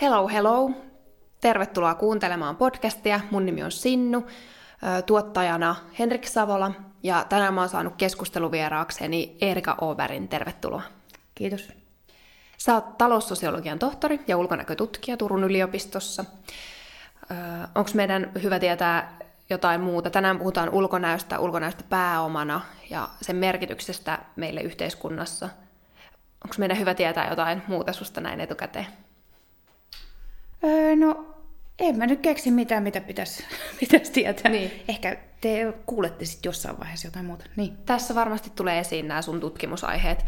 Hello, hello! Tervetuloa kuuntelemaan podcastia. Mun nimi on Sinnu, tuottajana Henrik Savola, ja tänään mä oon saanut keskusteluvieraakseni Erika Oberin. Tervetuloa. Kiitos. Sä oot taloussosiologian tohtori ja ulkonäkötutkija Turun yliopistossa. Onko meidän hyvä tietää jotain muuta? Tänään puhutaan ulkonäöstä, ulkonäöstä pääomana ja sen merkityksestä meille yhteiskunnassa. Onko meidän hyvä tietää jotain muuta susta näin etukäteen? Öö, no, en mä nyt keksi mitään, mitä pitäisi, pitäisi tietää. Niin. Ehkä te kuulette sitten jossain vaiheessa jotain muuta. Niin. Tässä varmasti tulee esiin nämä sun tutkimusaiheet.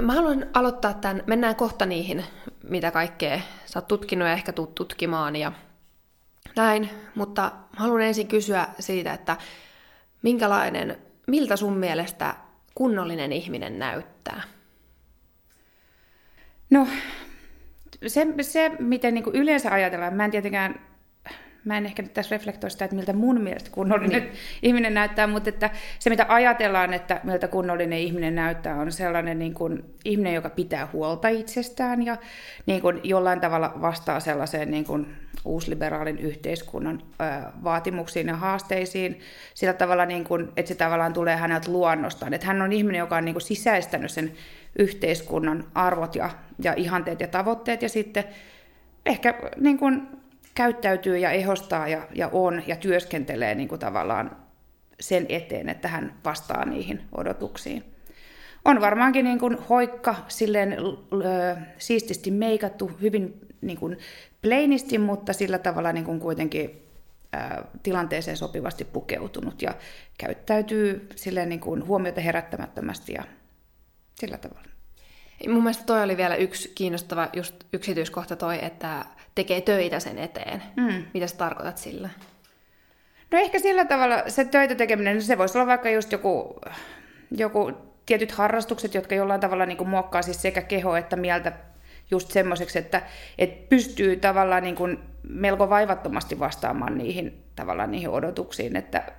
Mä haluan aloittaa tämän, mennään kohta niihin, mitä kaikkea sä oot tutkinut ja ehkä tuut tutkimaan ja näin, mutta haluan ensin kysyä siitä, että minkälainen, miltä sun mielestä kunnollinen ihminen näyttää? No, se, se miten niin yleensä ajatellaan, mä en tietenkään mä en ehkä nyt tässä reflektoi sitä, että miltä mun mielestä kunnollinen niin. ihminen näyttää, mutta että se mitä ajatellaan, että miltä kunnollinen ihminen näyttää, on sellainen niin kuin ihminen, joka pitää huolta itsestään ja niin kuin jollain tavalla vastaa sellaiseen niin kuin uusliberaalin yhteiskunnan ö, vaatimuksiin ja haasteisiin sillä tavalla, niin kuin, että se tavallaan tulee häneltä luonnostaan. Että hän on ihminen, joka on niin kuin sisäistänyt sen yhteiskunnan arvot ja, ja ihanteet ja tavoitteet ja sitten ehkä niin kuin käyttäytyy ja ehostaa ja, ja on ja työskentelee niin kuin tavallaan sen eteen, että hän vastaa niihin odotuksiin. On varmaankin niin kuin hoikka, silleen ö, siististi meikattu, hyvin niin kuin plainisti, mutta sillä tavalla niin kuin kuitenkin ö, tilanteeseen sopivasti pukeutunut ja käyttäytyy silleen niin kuin huomiota herättämättömästi ja sillä tavalla. Mun mielestä toi oli vielä yksi kiinnostava just yksityiskohta toi, että tekee töitä sen eteen. Mm. Mitä sä tarkoitat sillä? No ehkä sillä tavalla se töitä tekeminen, niin se voisi olla vaikka just joku, joku tietyt harrastukset, jotka jollain tavalla niin kuin muokkaa siis sekä keho että mieltä just semmoiseksi, että, että pystyy tavallaan niin kuin melko vaivattomasti vastaamaan niihin, tavallaan niihin odotuksiin, että,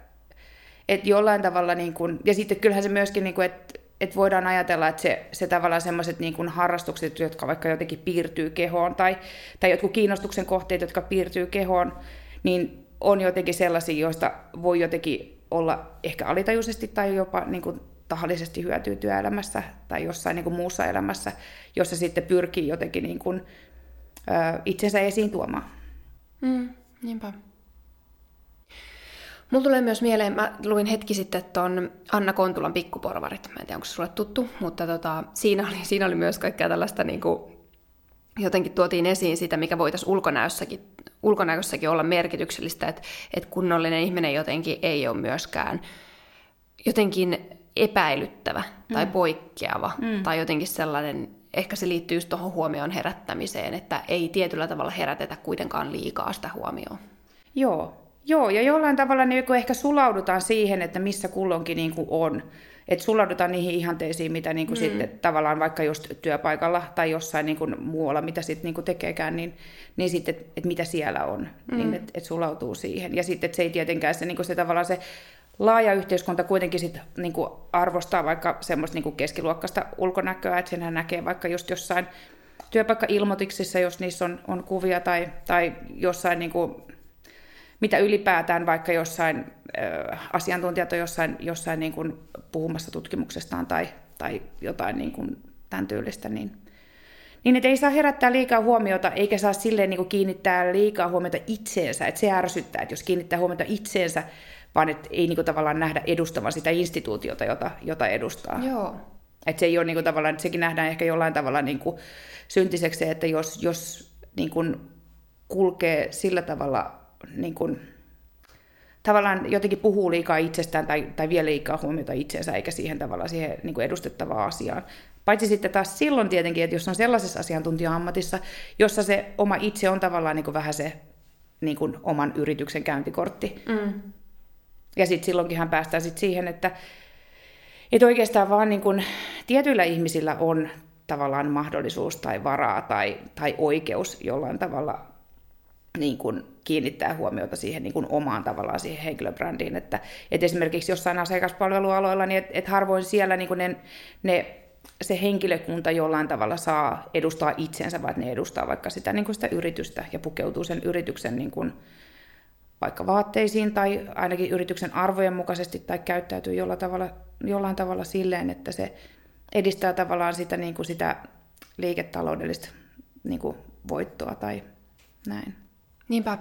että jollain tavalla, niin kuin, ja sitten kyllähän se myöskin, niin kuin, että että voidaan ajatella, että se, se tavallaan semmoiset niin kuin harrastukset, jotka vaikka jotenkin piirtyy kehoon, tai, tai jotkut kiinnostuksen kohteet, jotka piirtyy kehoon, niin on jotenkin sellaisia, joista voi jotenkin olla ehkä alitajuisesti tai jopa niin kuin tahallisesti hyötyä työelämässä tai jossain niin kuin muussa elämässä, jossa sitten pyrkii jotenkin niin kuin, ö, itsensä esiin tuomaan. Mm, niinpä. Mulla tulee myös mieleen, mä luin hetki sitten tuon Anna Kontulan pikkuporvarit, mä en tiedä onko se sulle tuttu, mutta tota, siinä, oli, siinä oli myös kaikkea tällaista niin kuin, jotenkin tuotiin esiin sitä, mikä voitaisiin ulkonäössäkin, ulkonäössäkin olla merkityksellistä, että, että kunnollinen ihminen jotenkin ei ole myöskään jotenkin epäilyttävä tai mm. poikkeava mm. tai jotenkin sellainen, ehkä se liittyy just tuohon huomioon herättämiseen, että ei tietyllä tavalla herätetä kuitenkaan liikaa sitä huomioon. Joo, Joo, ja jollain tavalla niin ehkä sulaudutaan siihen, että missä kulloinkin niin kuin on. Että sulaudutaan niihin ihanteisiin, mitä niin kuin mm. sitten tavallaan vaikka just työpaikalla tai jossain niin kuin muualla, mitä sitten niin kuin tekeekään, niin, niin sitten, että mitä siellä on, mm. niin että et sulautuu siihen. Ja sitten, että se ei tietenkään se, niin kuin se tavallaan se laaja yhteiskunta kuitenkin sit, niin kuin arvostaa vaikka semmoista niin kuin keskiluokkaista ulkonäköä, että senhän näkee vaikka just jossain työpaikkailmoituksissa, jos niissä on, on kuvia tai, tai jossain niin kuin mitä ylipäätään vaikka jossain äh, asiantuntijat on jossain, jossain niin kuin puhumassa tutkimuksestaan tai, tai jotain niin kuin tämän tyylistä, niin, niin että ei saa herättää liikaa huomiota, eikä saa silleen niin kuin kiinnittää liikaa huomiota itseensä, että se ärsyttää, että jos kiinnittää huomiota itseensä, vaan että ei niin kuin tavallaan nähdä edustavan sitä instituutiota, jota, jota edustaa. Joo. Että se ei ole niin kuin tavallaan, että sekin nähdään ehkä jollain tavalla niin kuin syntiseksi, että jos, jos niin kuin kulkee sillä tavalla niin kuin, tavallaan jotenkin puhuu liikaa itsestään tai, tai vie liikaa huomiota itseensä eikä siihen tavallaan siihen niin kuin edustettavaan asiaan. Paitsi sitten taas silloin tietenkin, että jos on sellaisessa asiantuntija-ammatissa, jossa se oma itse on tavallaan niin kuin vähän se niin kuin oman yrityksen käyntikortti. Mm. Ja sitten silloinkinhan päästään sit siihen, että, että oikeastaan vaan niin kuin tietyillä ihmisillä on tavallaan mahdollisuus tai varaa tai, tai oikeus jollain tavalla niin kuin kiinnittää huomiota siihen niin kuin omaan tavallaan siihen henkilöbrändiin. Että, että esimerkiksi jossain asiakaspalvelualoilla, niin että et harvoin siellä niin kuin ne, ne se henkilökunta jollain tavalla saa edustaa itsensä, vaan ne edustaa vaikka sitä, niin kuin sitä yritystä ja pukeutuu sen yrityksen niin kuin, vaikka vaatteisiin tai ainakin yrityksen arvojen mukaisesti tai käyttäytyy jollain tavalla, jollain tavalla silleen, että se edistää tavallaan sitä, niin kuin sitä liiketaloudellista niin kuin voittoa tai näin. Niinpä.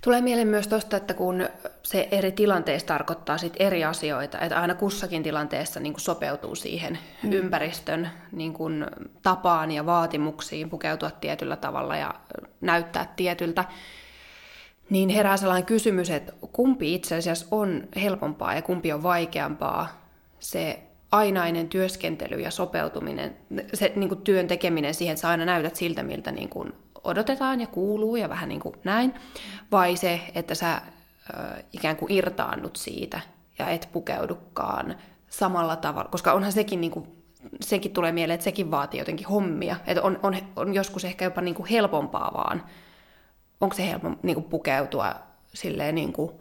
Tulee mieleen myös tuosta, että kun se eri tilanteissa tarkoittaa sit eri asioita, että aina kussakin tilanteessa niin sopeutuu siihen mm. ympäristön niin kuin tapaan ja vaatimuksiin pukeutua tietyllä tavalla ja näyttää tietyltä, niin herää sellainen kysymys, että kumpi itse asiassa on helpompaa ja kumpi on vaikeampaa se ainainen työskentely ja sopeutuminen, se niin kuin työn tekeminen siihen, että sä aina näytät siltä, miltä niin kuin odotetaan ja kuuluu ja vähän niin kuin näin, vai se, että sä ikään kuin irtaannut siitä ja et pukeudukaan samalla tavalla, koska onhan sekin niin kuin, sekin tulee mieleen, että sekin vaatii jotenkin hommia, että on, on, on joskus ehkä jopa niin kuin helpompaa vaan, onko se helppo niin kuin pukeutua silleen niin kuin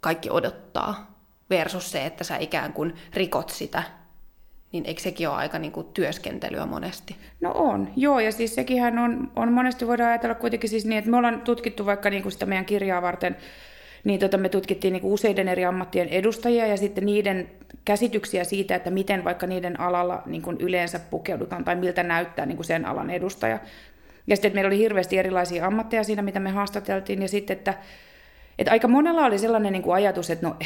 kaikki odottaa, versus se, että sä ikään kuin rikot sitä niin eikö sekin ole aika niin kuin työskentelyä monesti? No on, joo, ja siis sekin on, on monesti voidaan ajatella kuitenkin siis niin, että me ollaan tutkittu vaikka niin kuin sitä meidän kirjaa varten, niin tota, me tutkittiin niin kuin useiden eri ammattien edustajia ja sitten niiden käsityksiä siitä, että miten vaikka niiden alalla niin kuin yleensä pukeudutaan tai miltä näyttää niin kuin sen alan edustaja. Ja sitten, että meillä oli hirveästi erilaisia ammatteja siinä, mitä me haastateltiin, ja sitten, että et aika monella oli sellainen niin kuin ajatus, että no,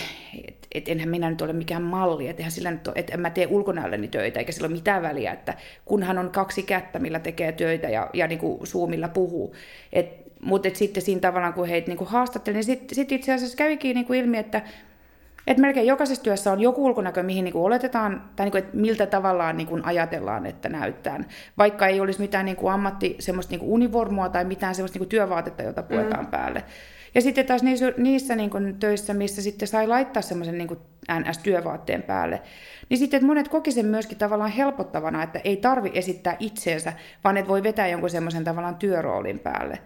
et, et enhän minä nyt ole mikään malli, että sillä nyt ole, että en mä tee ulkonäölleni töitä, eikä sillä ole mitään väliä, että kunhan on kaksi kättä, millä tekee töitä ja, ja niin kuin suumilla puhuu. Et, mutta et sitten siinä tavallaan, kun heitä niin kuin haastattelin, niin sitten sit itse asiassa kävikin niin kuin ilmi, että et melkein jokaisessa työssä on joku ulkonäkö, mihin niin kuin oletetaan, tai niin kuin, että miltä tavallaan niin kuin ajatellaan, että näyttää. Vaikka ei olisi mitään niin kuin ammatti, semmoista niin kuin univormua tai mitään semmoista niin kuin työvaatetta, jota puetaan mm. päälle. Ja sitten taas niissä, niissä niin kuin töissä, missä sitten sai laittaa semmoisen niin NS-työvaatteen päälle, niin sitten että monet koki sen myöskin tavallaan helpottavana, että ei tarvi esittää itseensä, vaan että voi vetää jonkun semmoisen tavallaan työroolin päälle.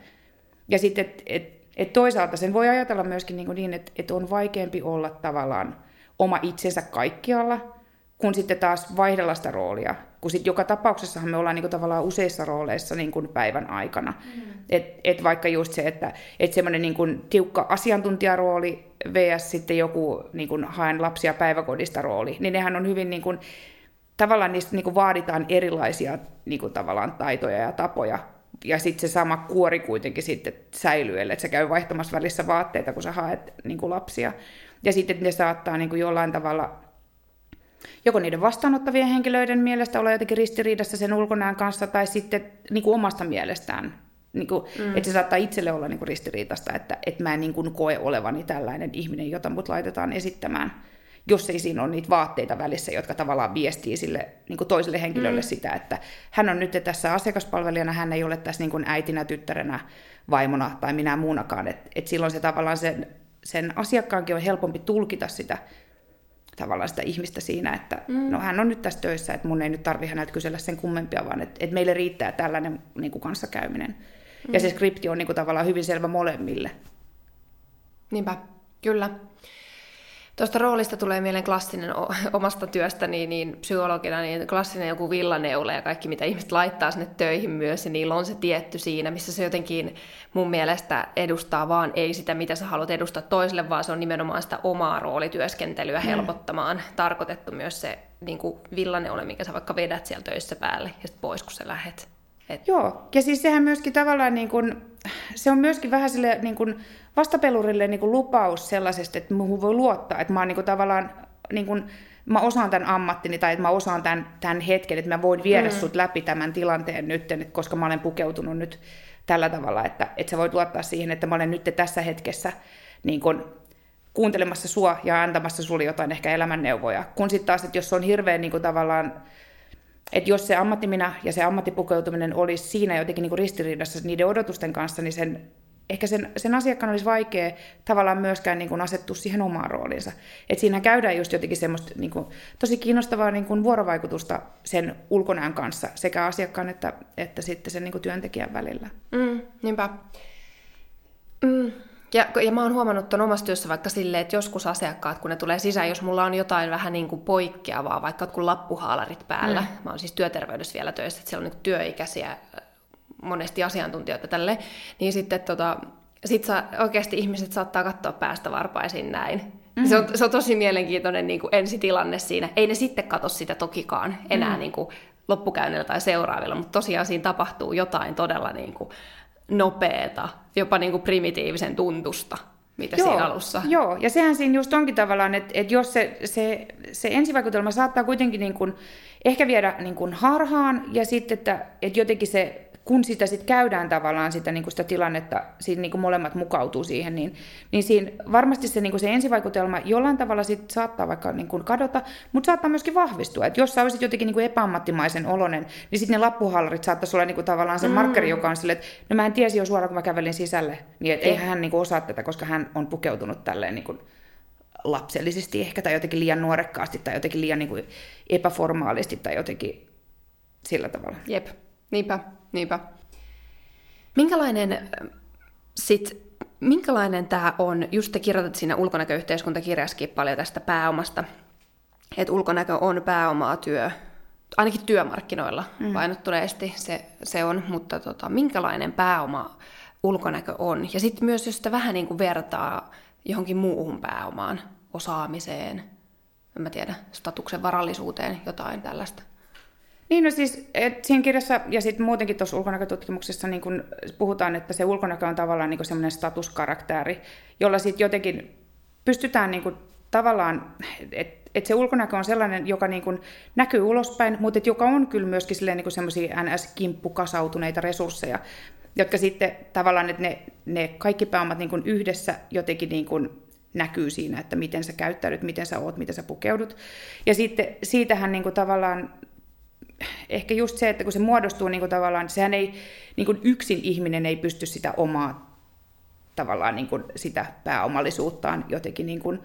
Ja sitten, että et, et toisaalta sen voi ajatella myöskin niin, niin että et on vaikeampi olla tavallaan oma itsensä kaikkialla, kun sitten taas vaihdella sitä roolia. Kun sitten joka tapauksessahan me ollaan niin kuin tavallaan useissa rooleissa niin kuin päivän aikana. Mm. Et, et vaikka just se, että et semmoinen niin kuin tiukka asiantuntijarooli vs. sitten joku niin kuin haen lapsia päiväkodista rooli, niin nehän on hyvin niin kuin, tavallaan niistä niin kuin vaaditaan erilaisia niin kuin tavallaan taitoja ja tapoja. Ja sitten se sama kuori kuitenkin sitten säilyy, että se käy vaihtamassa välissä vaatteita, kun sä haet niin kuin lapsia. Ja sitten ne saattaa niin kuin jollain tavalla joko niiden vastaanottavien henkilöiden mielestä olla jotenkin ristiriidassa sen ulkonäön kanssa, tai sitten niin kuin omasta mielestään. Niin kuin, mm. Että se saattaa itselle olla niin kuin ristiriitasta, että, että mä en niin kuin koe olevani tällainen ihminen, jota mut laitetaan esittämään, jos ei siinä ole niitä vaatteita välissä, jotka tavallaan viestii sille niin kuin toiselle henkilölle mm. sitä, että hän on nyt tässä asiakaspalvelijana, hän ei ole tässä niin kuin äitinä, tyttärenä, vaimona tai minä muunakaan. Että et silloin se tavallaan sen, sen asiakkaankin on helpompi tulkita sitä tavallaan sitä ihmistä siinä, että mm. no hän on nyt tässä töissä, että mun ei nyt tarvi häneltä kysellä sen kummempia, vaan että, että meille riittää tällainen niin kuin kanssakäyminen. Mm. Ja se skripti on niin kuin, tavallaan hyvin selvä molemmille. Niinpä, kyllä. Tuosta roolista tulee mieleen klassinen omasta työstäni, niin psykologina, niin klassinen joku villaneule ja kaikki, mitä ihmiset laittaa sinne töihin myös, ja niillä on se tietty siinä, missä se jotenkin mun mielestä edustaa vaan ei sitä, mitä sä haluat edustaa toiselle, vaan se on nimenomaan sitä omaa roolityöskentelyä mm. helpottamaan. Mm. Tarkoitettu myös se niin kuin villaneule, mikä sä vaikka vedät siellä töissä päälle ja sitten pois, kun sä lähet. Et... Joo, ja siis sehän myöskin tavallaan, niin kun, se on myöskin vähän sille niin kun vastapelurille niin kun lupaus sellaisesta, että muuhun voi luottaa, että mä oon niin kun, tavallaan, niin kun, mä osaan tämän ammattini tai että mä osaan tämän, tämän hetken, että mä voin viedä mm. sut läpi tämän tilanteen nyt, koska mä olen pukeutunut nyt tällä tavalla, että, että sä voit luottaa siihen, että mä olen nyt tässä hetkessä niin kun, kuuntelemassa sua ja antamassa sulle jotain ehkä elämänneuvoja. Kun sitten taas, että jos on hirveän niin kuin, tavallaan että jos se ammattiminä ja se ammattipukeutuminen olisi siinä jotenkin niin kuin ristiriidassa niiden odotusten kanssa, niin sen, ehkä sen, sen asiakkaan olisi vaikea tavallaan myöskään niin kuin asettua siihen omaan rooliinsa. Et siinä käydään just jotenkin semmoista niin kuin, tosi kiinnostavaa niin kuin vuorovaikutusta sen ulkonäön kanssa sekä asiakkaan että, että sitten sen niin kuin työntekijän välillä. Mm, niinpä. Mm. Ja, ja mä oon huomannut tuon omassa työssä vaikka silleen, että joskus asiakkaat, kun ne tulee sisään, jos mulla on jotain vähän niin kuin poikkeavaa, vaikka kun lappuhaalarit päällä, mm. mä oon siis työterveydessä vielä töissä, että siellä on niin työikäisiä monesti asiantuntijoita tälle, niin sitten tota, sit saa, oikeasti ihmiset saattaa katsoa päästä varpaisin näin. Mm-hmm. Se, on, se on tosi mielenkiintoinen niin kuin ensitilanne siinä. Ei ne sitten katso sitä tokikaan enää mm-hmm. niin kuin loppukäynnillä tai seuraavilla, mutta tosiaan siinä tapahtuu jotain todella niin kuin nopeeta, jopa niin kuin primitiivisen tuntusta, mitä joo, siinä alussa. Joo, ja sehän siinä just onkin tavallaan, että, että jos se, se, se ensivaikutelma saattaa kuitenkin niin kuin ehkä viedä niin kuin harhaan, ja sitten, että, että jotenkin se kun sitä sitten käydään tavallaan sitä, niin sitä tilannetta, siinä niin molemmat mukautuu siihen, niin, niin siinä varmasti se, niin se ensivaikutelma jollain tavalla sit saattaa vaikka niin kuin kadota, mutta saattaa myöskin vahvistua. Että jos sä olisit jotenkin niin kuin epäammattimaisen olonen, niin sitten ne lappuhallarit saattaisi olla niin tavallaan se mm. markkeri, joka on sille, että no mä en tiesi jo suoraan, kun mä kävelin sisälle, niin että eihän hän niin kuin osaa tätä, koska hän on pukeutunut tälleen niin kuin lapsellisesti ehkä, tai jotenkin liian nuorekkaasti, tai jotenkin liian niin kuin epäformaalisti, tai jotenkin sillä tavalla. Jep, niinpä. Niinpä. Minkälainen sit, minkälainen tämä on, just te kirjoitat siinä ulkonäköyhteiskuntakirjaskin paljon tästä pääomasta, että ulkonäkö on pääomaa työ, ainakin työmarkkinoilla mm. painottuneesti se, se on, mutta tota, minkälainen pääoma ulkonäkö on. Ja sitten myös, jos sitä vähän niin kuin vertaa johonkin muuhun pääomaan, osaamiseen, en mä tiedä, statuksen varallisuuteen, jotain tällaista. Niin, no siis et siinä kirjassa ja sitten muutenkin tuossa ulkonäkötutkimuksessa niin kun puhutaan, että se ulkonäkö on tavallaan niin semmoinen statuskarakteri, jolla sitten jotenkin pystytään niin tavallaan, että et se ulkonäkö on sellainen, joka niin kun näkyy ulospäin, mutta et joka on kyllä myöskin niin semmoisia NS-kimppukasautuneita resursseja, jotka sitten tavallaan, että ne, ne kaikki pääomat niin yhdessä jotenkin niin kun näkyy siinä, että miten sä käyttäydyt, miten sä oot, miten sä pukeudut. Ja sitten siitähän niin tavallaan ehkä just se, että kun se muodostuu niin kuin tavallaan, sehän ei, niin kuin yksin ihminen ei pysty sitä omaa tavallaan niin kuin sitä pääomallisuuttaan jotenkin niin kuin,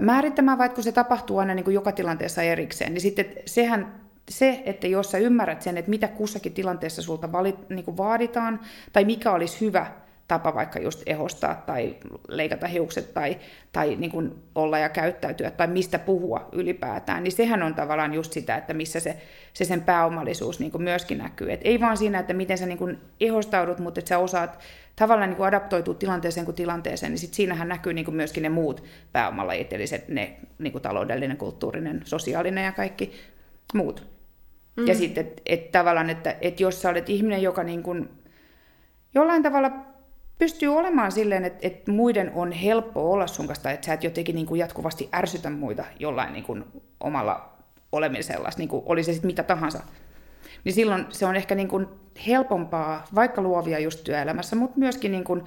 määrittämään, vaikka kun se tapahtuu aina niin kuin joka tilanteessa erikseen, niin sitten sehän se, että jos sä ymmärrät sen, että mitä kussakin tilanteessa sulta valit, niin kuin vaaditaan, tai mikä olisi hyvä tapa vaikka just ehostaa tai leikata hiukset tai, tai niin kuin olla ja käyttäytyä tai mistä puhua ylipäätään, niin sehän on tavallaan just sitä, että missä se, se sen pääomallisuus niin kuin myöskin näkyy. Et ei vaan siinä, että miten sä niin kuin ehostaudut, mutta että sä osaat tavallaan niin kuin adaptoitua tilanteeseen kuin tilanteeseen, niin sit siinähän näkyy niin kuin myöskin ne muut pääomalajit, eli se, ne niin kuin taloudellinen, kulttuurinen, sosiaalinen ja kaikki muut. Mm. Ja sitten, että et tavallaan, että et jos sä olet ihminen, joka niin kuin jollain tavalla pystyy olemaan silleen, että, että muiden on helppo olla sun kanssa, että sä et jotenkin niin kuin jatkuvasti ärsytä muita jollain niin kuin omalla olemisella, niin kuin oli se sitten mitä tahansa. Niin silloin se on ehkä niin kuin helpompaa, vaikka luovia just työelämässä, mutta myöskin niin kuin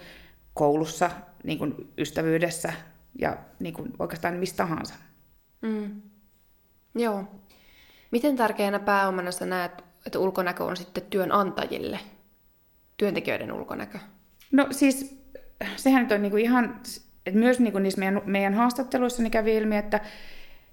koulussa, niin kuin ystävyydessä ja niin kuin oikeastaan mistä tahansa. Mm. Joo. Miten tärkeänä pääomana sä näet, että ulkonäkö on sitten työnantajille, työntekijöiden ulkonäkö? No siis sehän nyt on niinku ihan, että myös niinku niissä meidän, meidän haastatteluissa niin kävi ilmi, että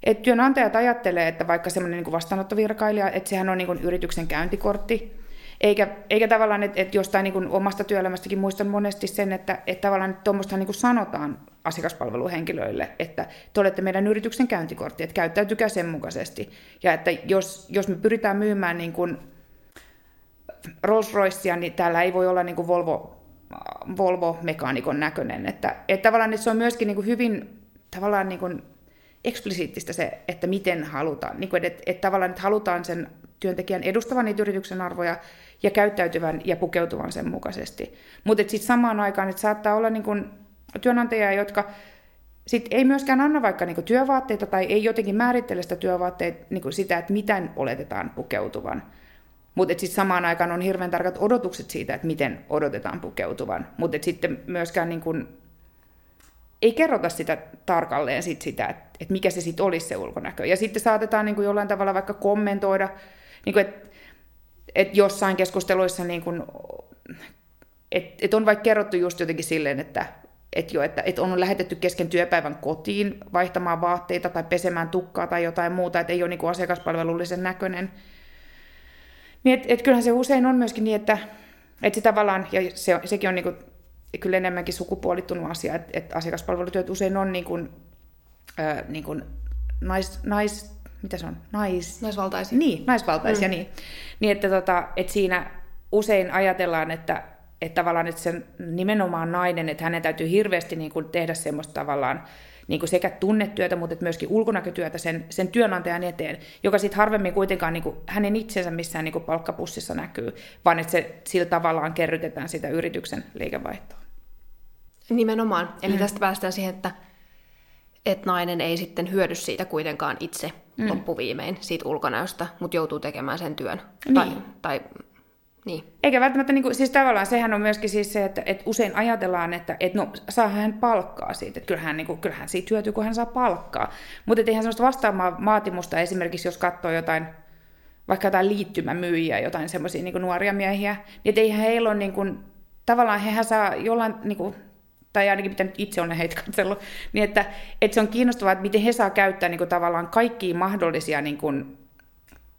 et työnantajat ajattelee, että vaikka semmoinen niinku vastaanottovirkailija, että sehän on niinku yrityksen käyntikortti, eikä, eikä tavallaan, että, että jostain niin omasta työelämästäkin muistan monesti sen, että, että tavallaan tuommoista niin sanotaan asiakaspalveluhenkilöille, että te olette meidän yrityksen käyntikortti, että käyttäytykää sen mukaisesti. Ja että jos, jos me pyritään myymään niin kuin Rolls-Roycea, niin täällä ei voi olla niin kuin Volvo Volvo-mekaanikon näköinen. Että, että tavallaan että se on myöskin niin kuin hyvin tavallaan niin kuin eksplisiittistä se, että miten halutaan. Niin kuin, että, että tavallaan että halutaan sen työntekijän edustavan niitä yrityksen arvoja ja käyttäytyvän ja pukeutuvan sen mukaisesti. Mutta sitten samaan aikaan, että saattaa olla niin kuin työnantajia, jotka sit ei myöskään anna vaikka niin työvaatteita tai ei jotenkin määrittele sitä työvaatteita niin sitä, että miten oletetaan pukeutuvan. Mutta sitten samaan aikaan on hirveän tarkat odotukset siitä, että miten odotetaan pukeutuvan. Mutta sitten myöskään niin kun, ei kerrota sitä tarkalleen sit sitä, että et mikä se sitten olisi se ulkonäkö. Ja sitten saatetaan niin jollain tavalla vaikka kommentoida, niin että et jossain keskusteluissa, niin että et on vaikka kerrottu just jotenkin silleen, että et jo, että et on lähetetty kesken työpäivän kotiin vaihtamaan vaatteita tai pesemään tukkaa tai jotain muuta, että ei ole niin asiakaspalvelullisen näköinen. Niin et, et kyllähän se usein on myöskin niin, että, että se tavallaan, ja se, sekin on niinku kyllä enemmänkin sukupuolittunut asia, että, että asiakaspalvelutyöt usein on niin kuin, äh, niin kuin nais, nais, mitä se on? Nais... Naisvaltaisia. Niin, naisvaltaisia, mm. niin. Niin, että, tota, että siinä usein ajatellaan, että, että tavallaan että sen nimenomaan nainen, että hänen täytyy hirveästi niin kuin tehdä semmoista tavallaan niin kuin sekä tunnetyötä, mutta myöskin ulkonäkötyötä sen, sen työnantajan eteen, joka sitten harvemmin kuitenkaan niin kuin hänen itsensä missään niin kuin palkkapussissa näkyy, vaan että se sillä tavallaan kerrytetään sitä yrityksen liikevaihtoa. Nimenomaan. Eli mm. tästä päästään siihen, että, että nainen ei sitten hyödy siitä kuitenkaan itse mm. loppuviimein, siitä ulkonäöstä, mutta joutuu tekemään sen työn. Niin. Tai, tai niin. Eikä välttämättä, niin kuin, siis tavallaan sehän on myöskin siis se, että, että usein ajatellaan, että, että no, saa hän palkkaa siitä, että kyllähän, niin kuin, kyllähän siitä hyötyy, kun hän saa palkkaa. Mutta eihän sellaista vastaavaa vaatimusta esimerkiksi, jos katsoo jotain, vaikka jotain liittymämyyjiä, jotain semmoisia niin nuoria miehiä, niin että eihän heillä ole niin kuin, tavallaan hehän saa jollain, niin kuin, tai ainakin mitä itse olen heitä katsellut, niin että, että se on kiinnostavaa, että miten he saa käyttää niin kuin, tavallaan kaikkia mahdollisia niin kuin,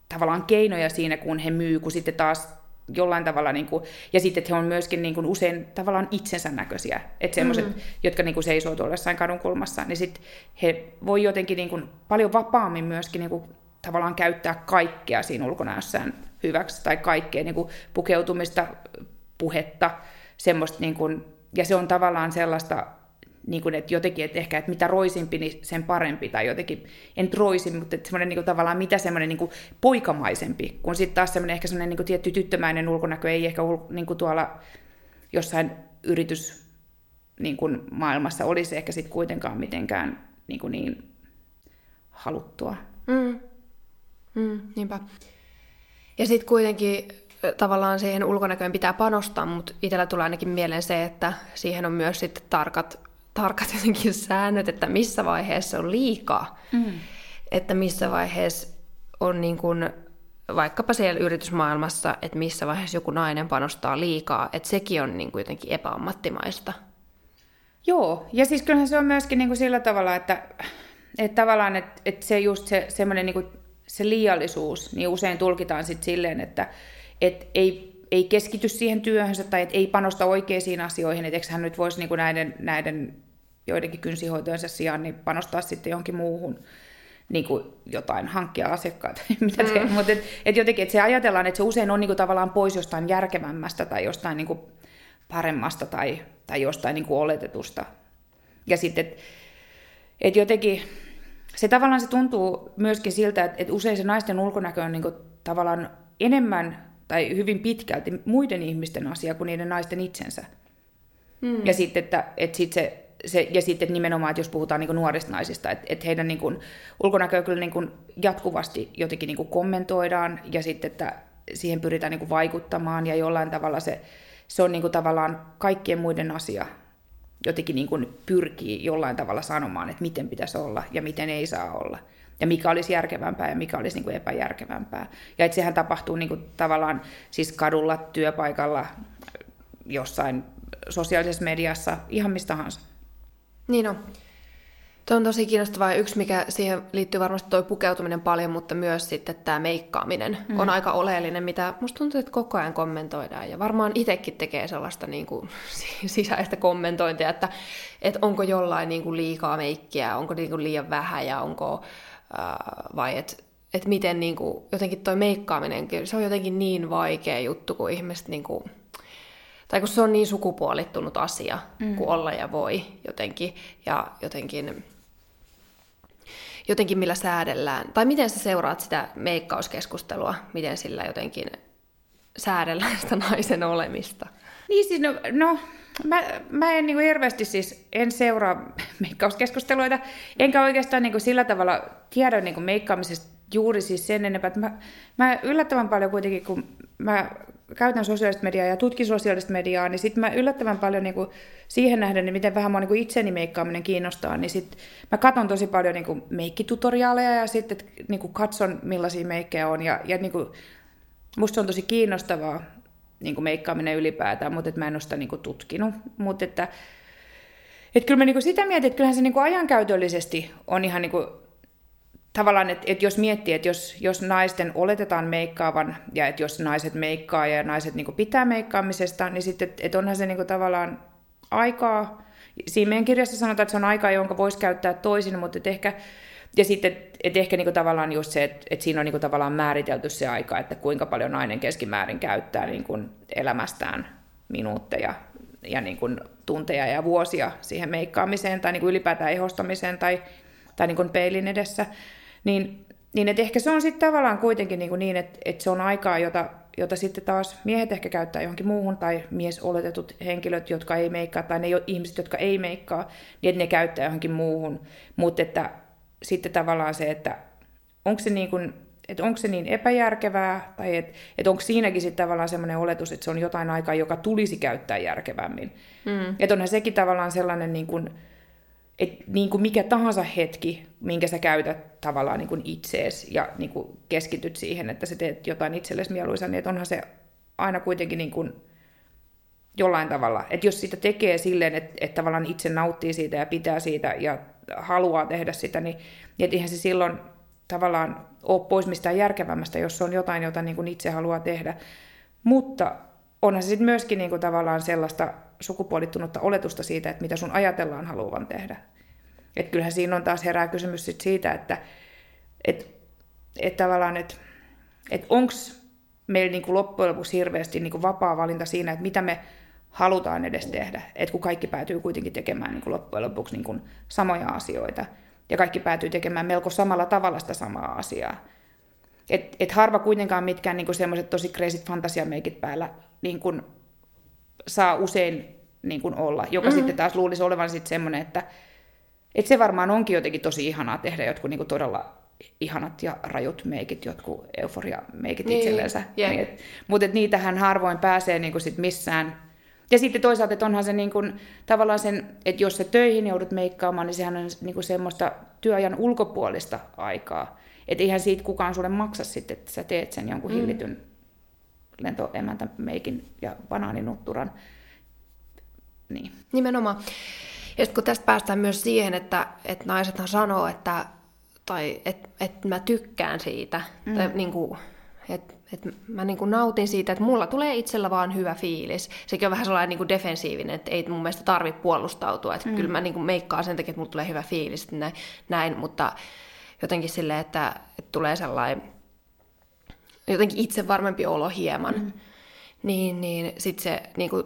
tavallaan keinoja siinä, kun he myy, kun sitten taas jollain tavalla, niin kuin, ja sitten että he on myöskin niin kuin, usein tavallaan itsensä näköisiä, että semmoiset, mm-hmm. jotka niin kuin, seisoo tuolla jossain kadun kulmassa, niin sitten he voi jotenkin niin kuin, paljon vapaammin myöskin niin kuin, tavallaan käyttää kaikkea siinä ulkonäössään hyväksi, tai kaikkea niin kuin, pukeutumista, puhetta, semmoista, niin kuin, ja se on tavallaan sellaista niin kuin, että jotenkin, että ehkä, että mitä roisimpi, niin sen parempi, tai jotenkin, en roisin, mutta että semmoinen niin kuin, tavallaan mitä semmoinen niin kuin, poikamaisempi, kun sitten taas semmoinen ehkä semmoinen niin kuin, tietty tyttömäinen ulkonäkö ei ehkä niin kuin, tuolla jossain yritys niin kuin, maailmassa olisi ehkä sitten kuitenkaan mitenkään niin, kuin, niin haluttua. Mm. Mm, niinpä. Ja sitten kuitenkin tavallaan siihen ulkonäköön pitää panostaa, mutta itsellä tulee ainakin mieleen se, että siihen on myös sitten tarkat tarkat jotenkin säännöt, että missä vaiheessa on liikaa. Mm. Että missä vaiheessa on niin kuin, vaikkapa siellä yritysmaailmassa, että missä vaiheessa joku nainen panostaa liikaa, että sekin on niin kuin jotenkin epäammattimaista. Joo, ja siis kyllähän se on myöskin niin kuin sillä tavalla, että, että tavallaan että, että se just se, semmoinen niin kuin se liiallisuus, niin usein tulkitaan sitten silleen, että, että ei ei keskity siihen työhönsä tai et ei panosta oikeisiin asioihin, että hän nyt voisi niin näiden, näiden joidenkin kynsihoitojensa sijaan niin panostaa sitten johonkin muuhun niin kuin jotain, hankkia asiakkaita, mitä mm. mutta et, et jotenkin, että se ajatellaan, että se usein on niin kuin tavallaan pois jostain järkevämmästä tai jostain niin kuin paremmasta tai, tai jostain niin kuin oletetusta. Ja sitten, että et jotenkin se tavallaan se tuntuu myöskin siltä, että, että usein se naisten ulkonäkö on niin kuin tavallaan enemmän tai hyvin pitkälti muiden ihmisten asia kuin niiden naisten itsensä. Mm. Ja sitten, että, että sit se, se, ja sitten että nimenomaan, että jos puhutaan niin nuorista naisista, että, että heidän niin kuin, ulkonäköä kyllä niin kuin jatkuvasti jotenkin niin kuin kommentoidaan ja sitten, että siihen pyritään niin kuin vaikuttamaan ja jollain tavalla se, se on niin kuin tavallaan kaikkien muiden asia jotenkin niin kuin pyrkii jollain tavalla sanomaan, että miten pitäisi olla ja miten ei saa olla ja mikä olisi järkevämpää ja mikä olisi niin kuin epäjärkevämpää. Ja että sehän tapahtuu niin kuin tavallaan siis kadulla, työpaikalla, jossain sosiaalisessa mediassa, ihan mistä tahansa. Niin on. Tuo on tosi kiinnostavaa. Yksi, mikä siihen liittyy varmasti tuo pukeutuminen paljon, mutta myös sitten tämä meikkaaminen mm. on aika oleellinen, mitä musta tuntuu, että koko ajan kommentoidaan. Ja varmaan itsekin tekee sellaista niin kuin, sisäistä kommentointia, että, että onko jollain niin kuin liikaa meikkiä, onko niin kuin liian vähän ja onko vai että et miten niin kuin, jotenkin toi meikkaaminen, se on jotenkin niin vaikea juttu, kun ihmiset niin kuin, tai kun se on niin sukupuolittunut asia, mm. kuin olla ja voi jotenkin, ja jotenkin, jotenkin millä säädellään, tai miten sä seuraat sitä meikkauskeskustelua, miten sillä jotenkin säädellään sitä naisen olemista? Niin siis, no, no mä, mä en niin kuin hirveästi siis, en seuraa meikkauskeskusteluita, enkä oikeastaan niin kuin sillä tavalla tiedä niin kuin meikkaamisesta juuri siis sen enempää, että mä, mä yllättävän paljon kuitenkin, kun mä käytän sosiaalista mediaa ja tutkin sosiaalista mediaa, niin sitten mä yllättävän paljon niin kuin siihen nähden, niin miten vähän mua niin itseni meikkaaminen kiinnostaa, niin sitten mä katson tosi paljon niin kuin meikkitutoriaaleja ja sitten niin katson millaisia meikkejä on ja, ja niin kuin, musta se on tosi kiinnostavaa niin kuin meikkaaminen ylipäätään, mutta mä en ole sitä niin kuin tutkinut. Mutta että, että kyllä mä niin kuin sitä mietin, että kyllähän se niin kuin ajankäytöllisesti on ihan niin kuin, tavallaan, että, että jos miettii, että jos, jos naisten oletetaan meikkaavan ja että jos naiset meikkaa ja naiset niin kuin pitää meikkaamisesta, niin sitten, että, että onhan se niin kuin tavallaan aikaa. Siinä meidän kirjassa sanotaan, että se on aikaa, jonka voisi käyttää toisin, mutta et ehkä, ja sitten, että ehkä niinku tavallaan just se, että, että siinä on niinku tavallaan määritelty se aika, että kuinka paljon nainen keskimäärin käyttää niinku elämästään minuutteja ja niinku tunteja ja vuosia siihen meikkaamiseen tai niinku ylipäätään ehostamiseen tai, tai niinku peilin edessä. Niin, niin että ehkä se on sitten tavallaan kuitenkin niinku niin, että, että se on aikaa, jota jota sitten taas miehet ehkä käyttää johonkin muuhun, tai mies oletetut henkilöt, jotka ei meikkaa, tai ne ihmiset, jotka ei meikkaa, niin että ne käyttää johonkin muuhun. Mutta että sitten tavallaan se, että onko se niin kuin, että onko se niin epäjärkevää, tai että että onko siinäkin sitten tavallaan semmoinen oletus, että se on jotain aikaa, joka tulisi käyttää järkevämmin. Mm. Että onhan sekin tavallaan sellainen, niin kuin, että niin kuin mikä tahansa hetki, minkä sä käytät tavallaan niin kuin itsees ja niin kuin keskityt siihen, että sä teet jotain itsellesi mieluisa, niin että onhan se aina kuitenkin niin kuin jollain tavalla. Että jos sitä tekee silleen, että, että tavallaan itse nauttii siitä ja pitää siitä ja haluaa tehdä sitä, niin, niin että eihän se silloin tavallaan ole pois mistään järkevämmästä, jos se on jotain, jota niin kuin itse haluaa tehdä. Mutta onhan se sitten myöskin niin kuin tavallaan sellaista sukupuolittunutta oletusta siitä, että mitä sun ajatellaan haluavan tehdä. Et kyllähän siinä on taas herää kysymys sit siitä, että et, et tavallaan, että et onko meillä niinku loppujen lopuksi hirveästi niinku vapaa valinta siinä, että mitä me halutaan edes tehdä. Et kun kaikki päätyy kuitenkin tekemään niinku loppujen lopuksi niinku samoja asioita. Ja kaikki päätyy tekemään melko samalla tavalla sitä samaa asiaa. Et, et harva kuitenkaan mitkään niinku semmoiset tosi kreisit fantasiameikit päällä niinku saa usein niin kuin olla, joka mm. sitten taas luulisi olevan sitten semmoinen, että, että se varmaan onkin jotenkin tosi ihanaa tehdä jotkut niin kuin todella ihanat ja rajut meikit, jotkut euforia-meikit niin, itsellensä. Yeah. Niin, mutta niitähän harvoin pääsee niin kuin sit missään. Ja sitten toisaalta, että onhan se niin kuin, tavallaan sen, että jos se töihin joudut meikkaamaan, niin sehän on niin kuin semmoista työajan ulkopuolista aikaa. Että eihän siitä kukaan sulle maksa sitten, että sä teet sen jonkun mm. hillityn lentoemäntämeikin ja banaaninutturan. Niin. Nimenomaan. Ja kun tästä päästään myös siihen, että, että naisethan sanoo, että tai että et mä tykkään siitä, mm. tai niin kuin, että et mä niin kuin nautin siitä, että mulla tulee itsellä vaan hyvä fiilis. Sekin on vähän sellainen niin kuin defensiivinen, että ei mun mielestä tarvitse puolustautua. Että mm. Kyllä mä niin kuin meikkaan sen takia, että mulla tulee hyvä fiilis, että näin, näin mutta jotenkin silleen, että, että tulee sellainen jotenkin itse varmempi olo hieman. Mm. Niin, niin sitten se, niin kuin,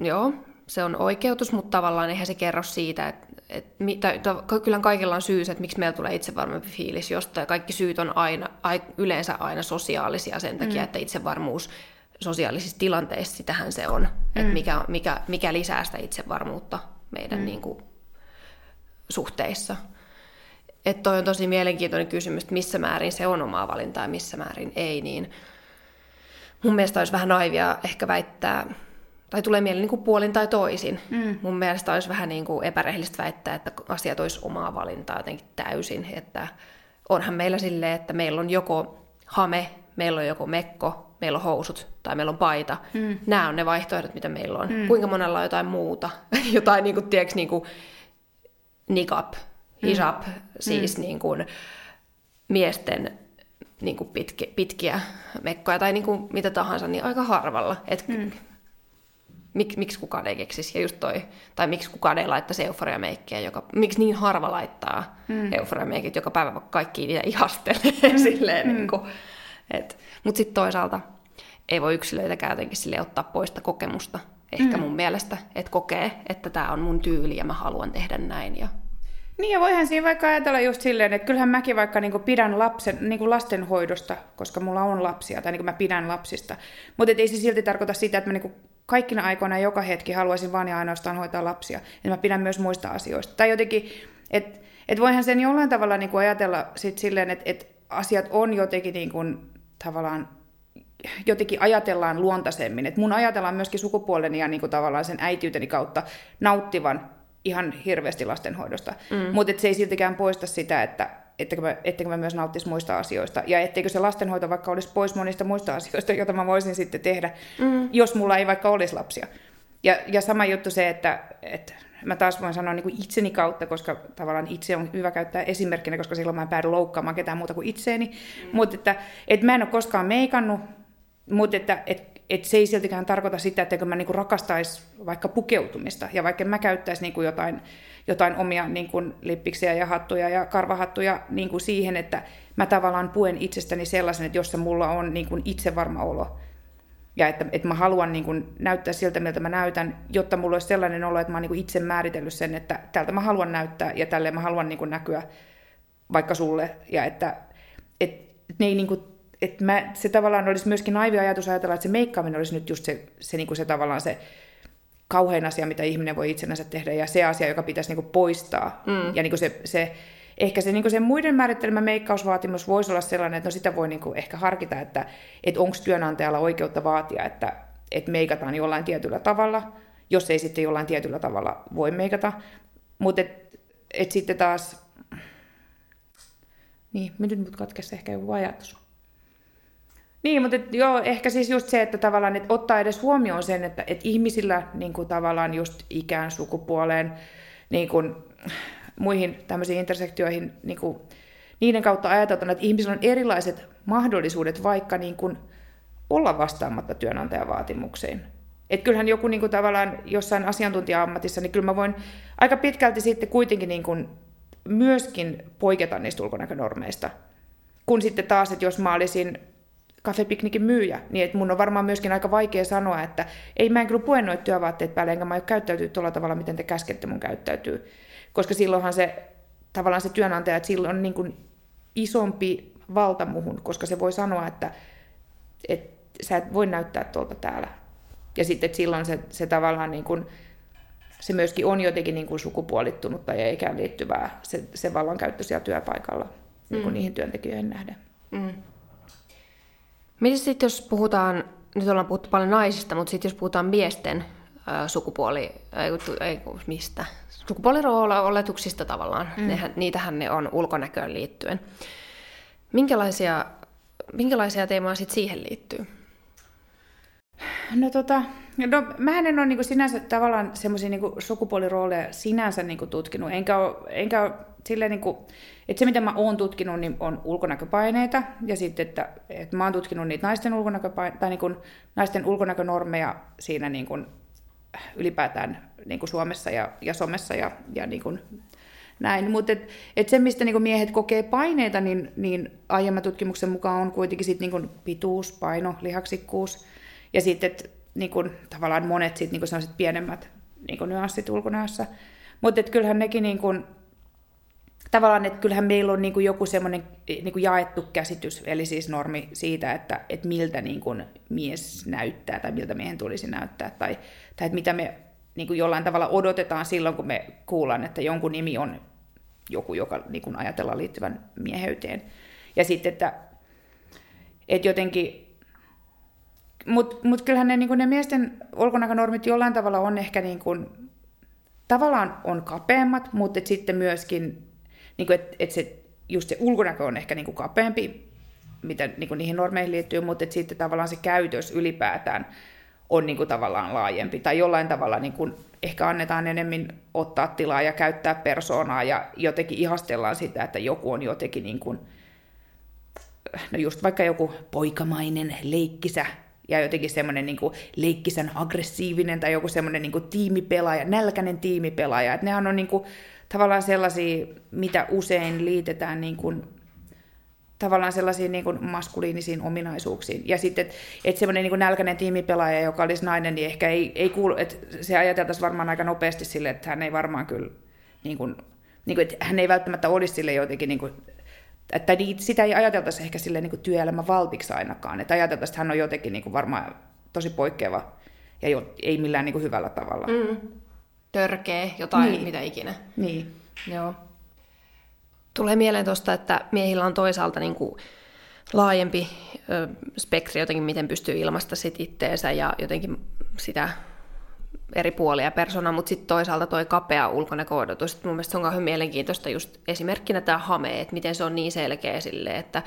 joo, se on oikeutus, mutta tavallaan eihän se kerro siitä, että et, tai, kyllä kaikilla on syy, että miksi meillä tulee itsevarmempi fiilis jostain. Kaikki syyt on aina, ai, yleensä aina sosiaalisia sen takia, mm. että itsevarmuus sosiaalisissa tilanteissa, sitähän se on. Mm. Että mikä, mikä, mikä lisää sitä itsevarmuutta meidän mm. niin kuin, suhteissa. Että toi on tosi mielenkiintoinen kysymys, että missä määrin se on omaa valintaa ja missä määrin ei. Niin mun mielestä olisi vähän naivia ehkä väittää, tai tulee mieleen niin kuin puolin tai toisin. Mm. Mun mielestä olisi vähän niin kuin epärehellistä väittää, että asiat olisi omaa valintaa jotenkin täysin. Että onhan meillä silleen, että meillä on joko hame, meillä on joko mekko, meillä on housut tai meillä on paita. Mm. Nämä on ne vaihtoehdot, mitä meillä on. Mm. Kuinka monella on jotain muuta? jotain, niin kuin, tiedätkö, niin kuin nikab, hijab, mm. siis mm. Niin kuin miesten niin kuin pitki, pitkiä mekkoja tai niin kuin mitä tahansa, niin aika harvalla. Et mm mik, miksi kukaan ei keksisi, ja just toi, tai miksi kukaan ei laittaisi euforiameikkiä, joka, miksi niin harva laittaa mm. euforiameikit joka päivä, vaikka kaikki niitä ihastelee mm. silleen, mm. niin kuin, et, mutta sitten toisaalta ei voi yksilöitäkään jotenkin sille ottaa pois sitä kokemusta, ehkä mm. mun mielestä, että kokee, että tämä on mun tyyli ja mä haluan tehdä näin. Ja... Niin ja voihan siinä vaikka ajatella just silleen, että kyllähän mäkin vaikka niinku pidän lapsen, niinku lastenhoidosta, koska mulla on lapsia, tai niinku mä pidän lapsista. Mutta ei se silti tarkoita sitä, että mä niinku kaikkina aikoina joka hetki haluaisin vain ja ainoastaan hoitaa lapsia. Ja mä pidän myös muista asioista. Tai jotenkin, että et voihan sen jollain tavalla niin ajatella sit silleen, että et asiat on jotenkin niin kuin, tavallaan jotenkin ajatellaan luontaisemmin. Et mun ajatellaan myöskin sukupuoleni ja niin tavallaan sen äitiyteni kautta nauttivan ihan hirveästi lastenhoidosta. Mm. Mutta se ei siltikään poista sitä, että ettekö mä, ettekö mä myös nauttisi muista asioista. Ja etteikö se lastenhoito vaikka olisi pois monista muista asioista, joita mä voisin sitten tehdä, mm. jos mulla ei vaikka olisi lapsia. Ja, ja sama juttu se, että, että mä taas voin sanoa niin kuin itseni kautta, koska tavallaan itse on hyvä käyttää esimerkkinä, koska silloin mä en päädy loukkaamaan ketään muuta kuin itseeni. Mm. Mutta että, että mä en ole koskaan meikannut, mutta että, että et se ei siltikään tarkoita sitä, että mä niinku rakastaisi vaikka pukeutumista ja vaikka mä käyttäisi niinku jotain, jotain omia niinku lippiksiä ja hattuja ja karvahattuja niinku siihen, että mä tavallaan puen itsestäni sellaisen, että jossa mulla on niinku itsevarma olo. Ja että, että mä haluan niin kuin näyttää siltä, miltä mä näytän, jotta mulla olisi sellainen olo, että mä oon niin kuin itse määritellyt sen, että tältä mä haluan näyttää ja tälle mä haluan niin kuin näkyä vaikka sulle. Ja että, että ne ei niin kuin että mä, se tavallaan olisi myöskin naivi ajatus ajatella, että se meikkaaminen olisi nyt just se, se, niin kuin se tavallaan se kauhein asia, mitä ihminen voi itsenänsä tehdä, ja se asia, joka pitäisi niin kuin poistaa. Mm. Ja niin kuin se, se, ehkä se, niin kuin se muiden määrittelemä meikkausvaatimus voisi olla sellainen, että no sitä voi niin kuin ehkä harkita, että, että onko työnantajalla oikeutta vaatia, että, että meikataan jollain tietyllä tavalla, jos ei sitten jollain tietyllä tavalla voi meikata. Mutta et, et sitten taas, niin, nyt mut katkesi ehkä joku ajatus. Niin, mutta et, joo, ehkä siis just se, että tavallaan että ottaa edes huomioon sen, että, että ihmisillä niin kuin tavallaan just ikään, sukupuoleen, niin kuin, muihin tämmöisiin intersektioihin, niin kuin, niiden kautta ajateltuna, että ihmisillä on erilaiset mahdollisuudet vaikka niin kuin, olla vastaamatta työnantajan vaatimuksiin. Et kyllähän joku niin kuin, tavallaan jossain asiantuntija-ammatissa, niin kyllä mä voin aika pitkälti sitten kuitenkin niin kuin, myöskin poiketa niistä ulkonäkönormeista. Kun sitten taas, että jos mä olisin kaffepiknikin myyjä, niin että mun on varmaan myöskin aika vaikea sanoa, että ei mä en kyllä pue noita työvaatteet päälle, enkä mä käyttäytyy tuolla tavalla, miten te käskette mun käyttäytyy. Koska silloinhan se tavallaan se työnantaja, että sillä on niin kuin isompi valta muhun, koska se voi sanoa, että, että sä et voi näyttää tuolta täällä. Ja sitten että silloin se, se tavallaan niin kuin, se myöskin on jotenkin niin kuin sukupuolittunutta ja ikään liittyvää se, se vallankäyttö siellä työpaikalla niin kuin mm. niihin työntekijöihin nähden. Mm. Miten sitten, jos puhutaan, nyt ollaan puhuttu paljon naisista, mutta sitten jos puhutaan miesten ää, sukupuoli, ei, ei, mistä, sukupuolirooletuksista tavallaan, mm. Nehän, niitähän ne on ulkonäköön liittyen. Minkälaisia, minkälaisia teemoja sitten siihen liittyy? No tota, no mä en ole niinku sinänsä tavallaan semmoisia niinku sukupuolirooleja sinänsä niinku tutkinut, enkä ole, enkä ole silleen niinku, että se, mitä mä oon tutkinut, niin on ulkonäköpaineita, ja sitten, että, että mä oon tutkinut niitä naisten, ulkonäköpaineita, tai niin kuin, naisten ulkonäkönormeja siinä niin kuin, ylipäätään niin kuin Suomessa ja, ja somessa ja, ja niin kuin, näin. Mutta et, et se, mistä niin miehet kokee paineita, niin, niin aiemman tutkimuksen mukaan on kuitenkin sit niin pituus, paino, lihaksikkuus, ja sitten niin kuin, tavallaan monet sit, niin kuin pienemmät niin kuin nyanssit ulkonäössä. Mutta kyllähän nekin niin kuin, tavallaan, että kyllähän meillä on niin kuin joku semmoinen niin kuin jaettu käsitys, eli siis normi siitä, että, että miltä niin kuin mies näyttää tai miltä miehen tulisi näyttää, tai, tai että mitä me niin kuin jollain tavalla odotetaan silloin, kun me kuullaan, että jonkun nimi on joku, joka niin kuin ajatellaan liittyvän mieheyteen. Ja sitten, että, että jotenkin, mutta mut kyllähän ne, niin kuin ne miesten ulkonäkönormit jollain tavalla on ehkä niin kuin, tavallaan on kapeammat, mutta sitten myöskin niin kuin, että, että se, just se ulkonäkö on ehkä niin kuin kapeampi, mitä niin kuin niihin normeihin liittyy, mutta että sitten tavallaan se käytös ylipäätään on niin kuin tavallaan laajempi. Tai jollain tavalla niin kuin ehkä annetaan enemmän ottaa tilaa ja käyttää persoonaa ja jotenkin ihastellaan sitä, että joku on jotenkin niin kuin, no just vaikka joku poikamainen, leikkisä ja jotenkin semmoinen niin leikkisän aggressiivinen tai joku semmoinen niin tiimipelaaja, nälkäinen tiimipelaaja. Että nehän on niin kuin, tavallaan sellaisia, mitä usein liitetään niin kuin, tavallaan sellaisiin niin kuin maskuliinisiin ominaisuuksiin. Ja sitten, että et semmoinen niin nälkäinen tiimipelaaja, joka olisi nainen, niin ehkä ei, ei kuulu, että se ajateltaisiin varmaan aika nopeasti sille, että hän ei varmaan kyllä, niin kuin, niin kuin, että hän ei välttämättä olisi sille jotenkin, niin kuin, että sitä ei ajateltaisi ehkä sille niin työelämän valtiksi ainakaan, että ajateltaisiin, että hän on jotenkin niin kuin varmaan tosi poikkeava ja ei millään niin kuin hyvällä tavalla. Mm törkeä, jotain, niin. mitä ikinä. Niin. Joo. Tulee mieleen tuosta, että miehillä on toisaalta niin kuin laajempi ö, spektri jotenkin, miten pystyy ilmaista sit itteensä ja jotenkin sitä eri puolia persona, mutta sitten toisaalta toi kapea ulkonäköodotus. Mun mielestä se on kauhean mielenkiintoista just esimerkkinä tämä hame, että miten se on niin selkeä sille, että,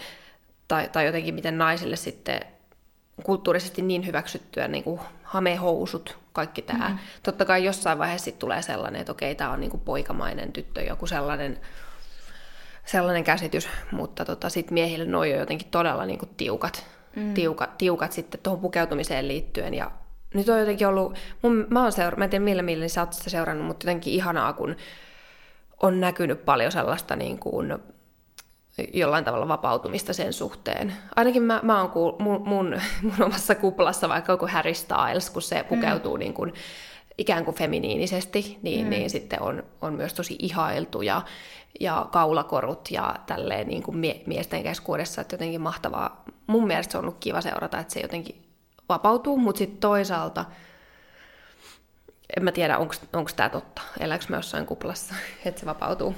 tai, tai jotenkin miten naisille sitten kulttuurisesti niin hyväksyttyä niin kuin hamehousut, kaikki tämä. Mm-hmm. Totta kai jossain vaiheessa sit tulee sellainen, että okei, tämä on niin kuin poikamainen tyttö, joku sellainen, sellainen käsitys, mutta tota, sitten miehille noi on jotenkin todella niin kuin tiukat, mm. tiukat, tiukat sitten tuohon pukeutumiseen liittyen. Ja nyt on jotenkin ollut, mun, mä, oon seura- mä en tiedä millä millä sä oot sitä seurannut, mutta jotenkin ihanaa, kun on näkynyt paljon sellaista niin kuin, jollain tavalla vapautumista sen suhteen. Ainakin mä, mä oon kuul, mun, mun, mun omassa kuplassa vaikka joku Harry Styles, kun se pukeutuu mm. niin kuin, ikään kuin feminiinisesti, niin, mm. niin sitten on, on myös tosi ihailtu ja, ja kaulakorut ja tälleen niin kuin mie- miesten keskuudessa, että jotenkin mahtavaa. Mun mielestä se on ollut kiva seurata, että se jotenkin vapautuu, mutta sitten toisaalta en mä tiedä, onko tämä totta. Elääkö me jossain kuplassa, että se vapautuu?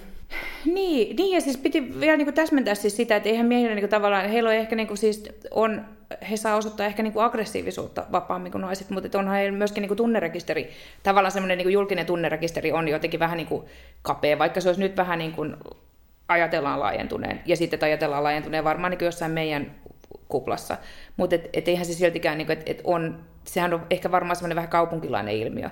Niin, niin ja siis piti vielä niin täsmentää siis sitä, että eihän miehillä niin tavallaan, heillä on ehkä niin kuin siis on, he saa osoittaa ehkä niin kuin aggressiivisuutta vapaammin kuin naiset, mutta onhan heillä myöskin niin kuin tunnerekisteri, tavallaan semmoinen niin kuin julkinen tunnerekisteri on jotenkin vähän niin kuin kapea, vaikka se olisi nyt vähän niin kuin ajatellaan laajentuneen, ja sitten ajatellaan laajentuneen varmaan niin jossain meidän kuplassa, mutta et, et eihän se siltikään, niin kuin, että et on, sehän on ehkä varmaan semmoinen vähän kaupunkilainen ilmiö,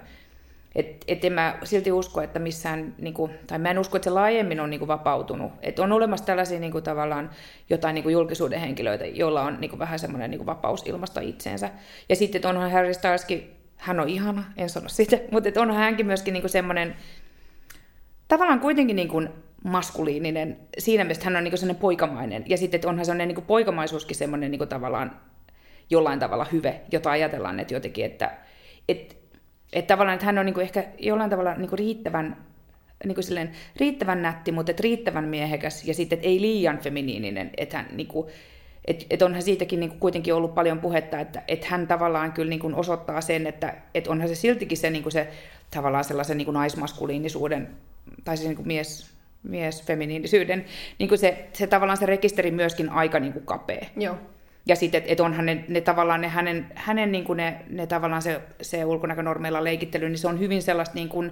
et, et en mä silti usko, että missään, niin kuin, tai mä en usko, että se laajemmin on niin kuin, vapautunut. Et on olemassa tällaisia niin kuin, tavallaan jotain niin kuin, julkisuuden henkilöitä, joilla on niin kuin, vähän semmoinen niin kuin, vapaus ilmasta itseensä. Ja sitten onhan Harry Styleskin, hän on ihana, en sano sitä, mutta että onhan hänkin myöskin niin kuin, semmoinen, tavallaan kuitenkin niin kuin, maskuliininen, siinä mielessä hän on niin kuin, semmoinen poikamainen. Ja sitten onhan semmoinen niin kuin, poikamaisuuskin semmoinen niin kuin, tavallaan jollain tavalla hyve, jota ajatellaan, että jotenkin, että, että että tavallaan, että hän on niinku ehkä jollain tavalla niinku riittävän, niinku silleen, riittävän nätti, mutta et riittävän miehekäs ja sitten ei liian feminiininen. Että hän niinku, et, et onhan siitäkin niinku kuitenkin ollut paljon puhetta, että et hän tavallaan kyllä niinku osoittaa sen, että et onhan se siltikin se, niinku se tavallaan sellaisen niinku naismaskuliinisuuden, tai siis niinku mies, mies feminiinisyyden, niinku se, se tavallaan se rekisteri myöskin aika niinku kapea. Joo. Ja sitten, että et onhan ne, ne tavallaan ne hänen, hänen niin kuin ne, ne tavallaan se, se ulkonäkönormeilla leikittely, niin se on hyvin sellaista niin kuin,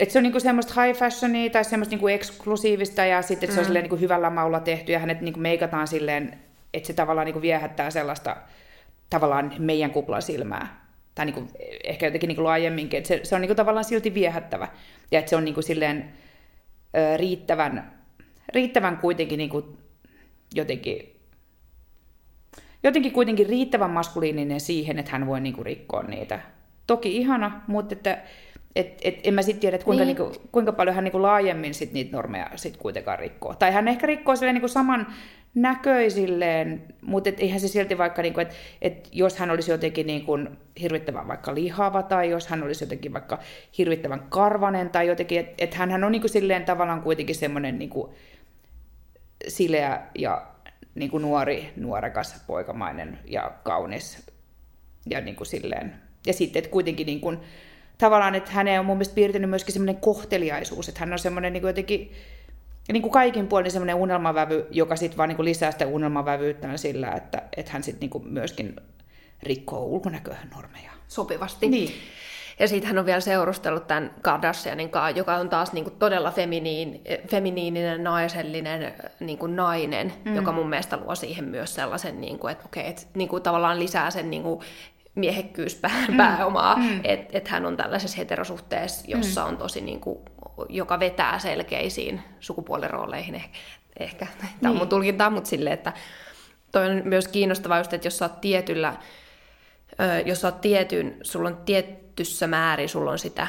että se on niinku semmoista high fashionia tai semmoista niinku eksklusiivista ja sitten että mm. se on mm. silleen niinku hyvällä maulla tehty ja hänet niinku meikataan silleen, että se tavallaan niinku viehättää sellaista tavallaan meidän kuplan silmää. Tai niinku, ehkä jotenkin niinku laajemminkin, että se, se on niinku tavallaan silti viehättävä. Ja että se on niinku silleen ö, riittävän, riittävän kuitenkin niinku jotenkin jotenkin kuitenkin riittävän maskuliininen siihen, että hän voi niinku rikkoa niitä. Toki ihana, mutta että, et, et, en mä sitten tiedä, että kuinka, niin. niinku, kuinka paljon hän niinku laajemmin sit niitä normeja sit kuitenkaan rikkoo. Tai hän ehkä rikkoo silleen niinku saman näköisilleen, mutta et eihän se silti vaikka, niinku, että et jos hän olisi jotenkin niinku hirvittävän vaikka lihava tai jos hän olisi jotenkin vaikka hirvittävän karvanen tai jotenkin, että et hän on niinku silleen tavallaan kuitenkin semmoinen niinku sileä ja niin kuin nuori, nuorekas, poikamainen ja kaunis. Ja niin kuin silleen. Ja sitten, että kuitenkin niin kuin, tavallaan, että häneen on mun mielestä piirtynyt myöskin semmoinen kohteliaisuus, että hän on semmoinen niin kuin jotenkin niin kuin kaikin puolin semmoinen unelmavävy, joka sitten vaan niin kuin lisää sitä unelmavävyyttään sillä, että, että hän sitten niin kuin myöskin rikkoo ulkonäkönormeja. Sopivasti. Niin. Ja sitten hän on vielä seurustellut tämän Kardashianin kanssa, joka on taas niin kuin todella feminiin, feminiininen, naisellinen niin kuin nainen, mm. joka mun mielestä luo siihen myös sellaisen, niin kuin, että okei, että niin kuin tavallaan lisää sen niin kuin miehekkyyspääomaa, mm. mm. että et hän on tällaisessa heterosuhteessa, jossa mm. on tosi, niin kuin, joka vetää selkeisiin sukupuolirooleihin ehkä. ehkä. Tämä on niin. mun tulkinta, mutta silleen, että toi on myös kiinnostavaa just, että jos sä oot tietyllä, jos sä oot tietyn, sulla on tiet, tietyssä määrin sulla on sitä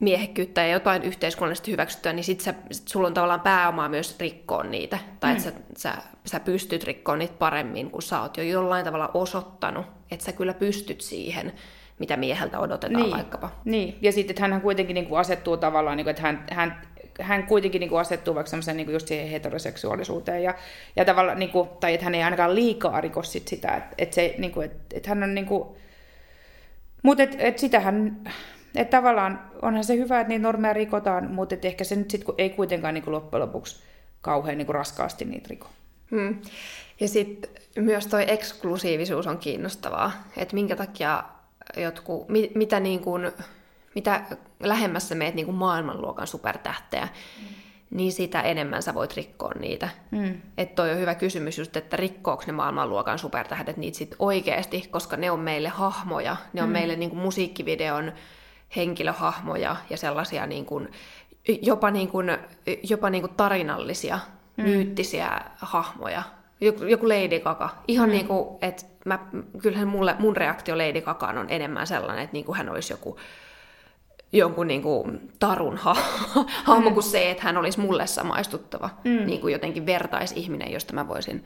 miehekkyyttä ja jotain yhteiskunnallisesti hyväksyttyä, niin sit, sä, sit sulla on tavallaan pääomaa myös rikkoa niitä. Tai mm. että sä, sä, sä pystyt rikkoon niitä paremmin, kun sä oot jo jollain tavalla osoittanut, että sä kyllä pystyt siihen, mitä mieheltä odotetaan niin. vaikkapa. Niin, ja sitten, että hän kuitenkin niin kuin asettuu tavallaan, niin kuin, että hän, hän, hän kuitenkin niin kuin asettuu vaikka semmoisen niin kuin just siihen heteroseksuaalisuuteen, ja, ja tavallaan, niin kuin, tai että hän ei ainakaan liikaa riko sit sitä, että, että, se, niin kuin, että, että hän on niin kuin, mutta et, et sitähän, että tavallaan onhan se hyvä, että niitä normeja rikotaan, mutta et ehkä se nyt sit, kun ei kuitenkaan niin loppujen lopuksi kauhean niin raskaasti niitä riko. Hmm. Ja sitten myös tuo eksklusiivisuus on kiinnostavaa, että minkä takia jotkut, mit, mitä, niin kuin, mitä lähemmässä meet niin kuin maailmanluokan supertähteä, hmm niin sitä enemmän sä voit rikkoa niitä. Mm. Että toi on hyvä kysymys just, että rikkooks ne maailmanluokan supertähdet niitä sit oikeasti, koska ne on meille hahmoja, ne on mm. meille niin kuin musiikkivideon henkilöhahmoja ja sellaisia niin kuin, jopa, niin kuin, jopa niin kuin tarinallisia, mm. myyttisiä hahmoja. Joku, joku Lady Gaga. Ihan mm. niin kuin, että kyllähän mulle, mun reaktio Lady Gagaan on enemmän sellainen, että niin kuin hän olisi joku jonkun niin kuin tarun ha- hahmo mm. kuin se, että hän olisi mulle samaistuttava mm. niin kuin jotenkin vertaisihminen, josta mä voisin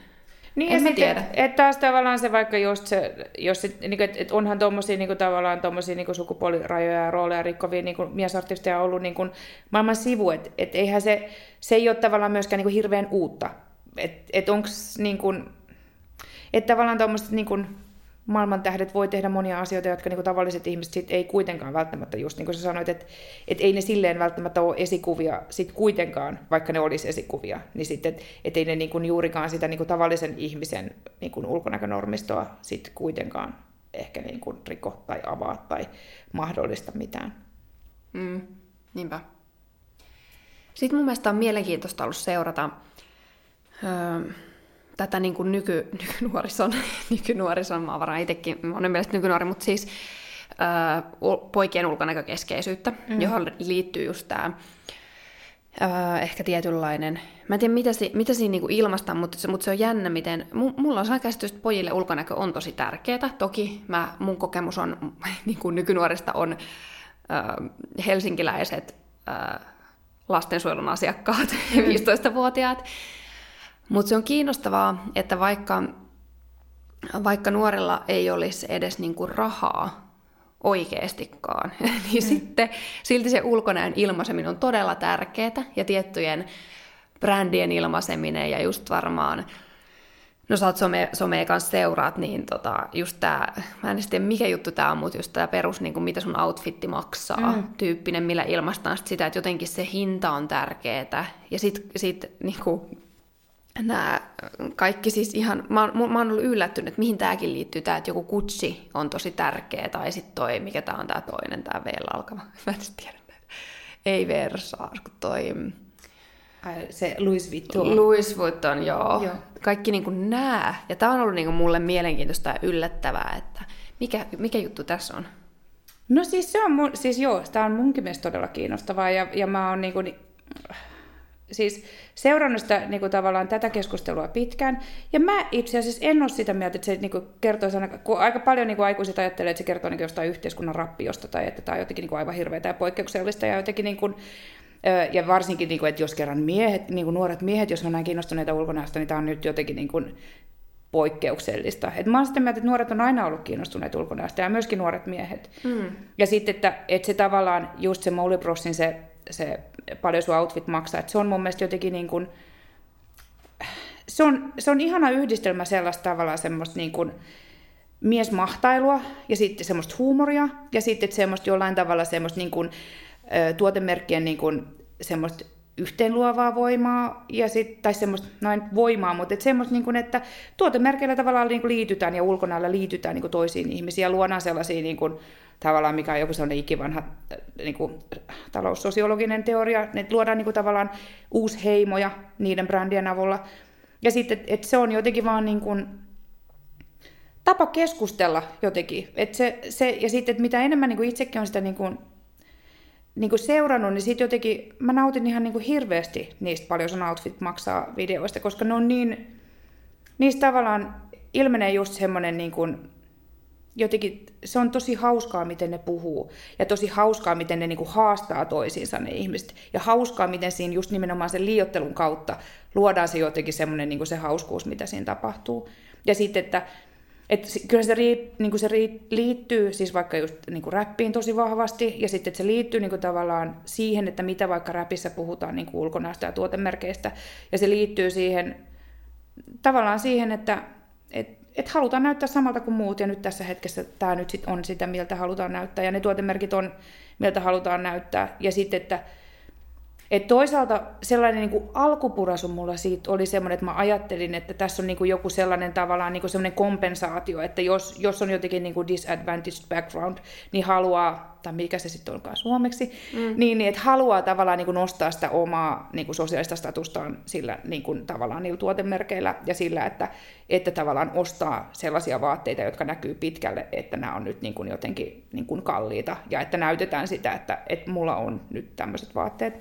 niin, en tiedä. Että et taas tavallaan se vaikka just se, jos se, niin että et onhan tuommoisia niin tavallaan tommosia, niin sukupuolirajoja ja rooleja rikkovia niin miesartisteja ollut niin kuin maailman sivu, että et eihän se, se ei ole tavallaan myöskään niin kuin hirveän uutta. Että et onko niin kuin, että tavallaan tuommoiset niin kuin, maailman tähdet voi tehdä monia asioita, jotka niin kuin tavalliset ihmiset sit ei kuitenkaan välttämättä, just niin kuin sä sanoit, että, että ei ne silleen välttämättä ole esikuvia sit kuitenkaan, vaikka ne olisi esikuvia, niin sitten, että, että ei ne niin kuin juurikaan sitä niin kuin tavallisen ihmisen niin kuin ulkonäkönormistoa sit kuitenkaan ehkä niin kuin riko tai avaa tai mahdollista mitään. Mm, niinpä. Sitten mun mielestä on mielenkiintoista ollut seurata öö, tätä niin kuin nyky, nykynuorison, nykynuorison, mä varmaan itsekin, mä olen mielestä nykynuori, mutta siis ää, poikien ulkonäkökeskeisyyttä, mm. johon liittyy just tämä ehkä tietynlainen, mä en tiedä mitä, si, mitä siinä niinku ilmasta, mutta se, mutta se on jännä, miten, mulla on sellainen käsitys, että pojille ulkonäkö on tosi tärkeää. Toki mä, mun kokemus on, niin kuin nykynuorista on äh, helsinkiläiset äh, lastensuojelun asiakkaat, mm. 15-vuotiaat, mutta se on kiinnostavaa, että vaikka, vaikka nuorella ei olisi edes niinku rahaa oikeastikaan, niin mm. sitten silti se ulkonäön ilmaiseminen on todella tärkeää ja tiettyjen brändien ilmaiseminen ja just varmaan no sä oot some, somea kanssa seuraat, niin tota, just tää, mä en tiedä mikä juttu tää on, mutta just tää perus, niin kuin mitä sun outfitti maksaa, mm. tyyppinen, millä ilmaistaan sitä, että jotenkin se hinta on tärkeetä. Ja sit, sit niin kuin, nämä kaikki siis ihan, mä oon, mä oon ollut yllättynyt, että mihin tämäkin liittyy, tämä, että joku kutsi on tosi tärkeä, tai sitten toi, mikä tämä on tämä toinen, tämä vielä alkava, mä en tiedä näitä. Ei Versace, kun toi... Se Louis Vuitton. Louis Vuitton, joo. joo. Kaikki niin kuin nämä. Ja tämä on ollut niin kuin mulle mielenkiintoista ja yllättävää, että mikä, mikä juttu tässä on? No siis se on, mun, siis joo, tämä on munkin mielestä todella kiinnostavaa, ja, ja mä oon niin kuin, siis seurannut sitä niin kuin tavallaan tätä keskustelua pitkään. Ja mä itse asiassa en ole sitä mieltä, että se niin kuin kertoo kun aika paljon niin kuin aikuiset ajattelee, että se kertoo niin kuin jostain yhteiskunnan rappiosta tai että tämä on jotenkin niin kuin aivan hirveätä ja poikkeuksellista ja jotenkin niin kuin, ja varsinkin, niin kuin, että jos kerran miehet, niin kuin nuoret miehet, jos on näin kiinnostuneita ulkonäöstä, niin tämä on nyt jotenkin niin kuin poikkeuksellista. Et mä oon sitä mieltä, että nuoret on aina ollut kiinnostuneita ulkonäöstä ja myöskin nuoret miehet. Mm. Ja sitten, että, että se tavallaan just se Molly Brossin se se paljon sun outfit maksaa. Et se on mun mielestä jotenkin niin kuin, se on, se on ihana yhdistelmä sellaista tavallaan semmoista niin kuin miesmahtailua ja sitten semmoista huumoria ja sitten semmoista jollain tavalla semmoista niin kuin, tuotemerkkien niin kuin, semmoista yhteenluovaa voimaa, ja sit, tai semmoista, noin voimaa, mutta et semmoista, niin kuin, että tuotemerkeillä tavallaan niin liitytään ja ulkonäöllä liitytään niin toisiin ihmisiin ja luodaan sellaisia niin kuin, tavallaan, mikä on joku sellainen ikivanha äh, niin kuin, taloussosiologinen teoria, että luodaan niin kuin, tavallaan uusi heimoja niiden brändien avulla. Ja sitten, että et se on jotenkin vaan niin kuin, tapa keskustella jotenkin. Et se, se, ja sitten, että mitä enemmän niin kuin itsekin on sitä niin kuin, niin kuin seurannut, niin sitten jotenkin mä nautin ihan niin kuin hirveästi niistä paljon sun outfit maksaa videoista, koska ne on niin, niistä tavallaan ilmenee just semmoinen niin kuin, jotenkin se on tosi hauskaa, miten ne puhuu. Ja tosi hauskaa, miten ne niinku haastaa toisiinsa ne ihmiset. Ja hauskaa, miten siinä just nimenomaan sen liiottelun kautta luodaan se jotenkin semmoinen niinku se hauskuus, mitä siinä tapahtuu. Ja sitten, että et kyllä se, rii, niin se rii, liittyy siis vaikka just niin räppiin tosi vahvasti, ja sitten se liittyy niin tavallaan siihen, että mitä vaikka räpissä puhutaan niin kuin ulkonäöstä ja tuotemerkeistä, ja se liittyy siihen tavallaan siihen, että et, et halutaan näyttää samalta kuin muut, ja nyt tässä hetkessä tämä nyt sit on sitä, miltä halutaan näyttää, ja ne tuotemerkit on, miltä halutaan näyttää, ja sitten, että et toisaalta sellainen niin kuin alkupurasu mulla siitä oli semmoinen, että mä ajattelin, että tässä on niin kuin joku sellainen tavallaan niin kuin sellainen kompensaatio, että jos, jos on jotenkin niin kuin disadvantaged background, niin haluaa, tai mikä se sitten onkaan suomeksi, mm. niin, niin että haluaa tavallaan niin kuin nostaa sitä omaa niin kuin sosiaalista statustaan sillä niin kuin, tavallaan niillä tuotemerkeillä ja sillä, että, että tavallaan ostaa sellaisia vaatteita, jotka näkyy pitkälle, että nämä on nyt niin kuin jotenkin niin kuin kalliita ja että näytetään sitä, että, että mulla on nyt tämmöiset vaatteet.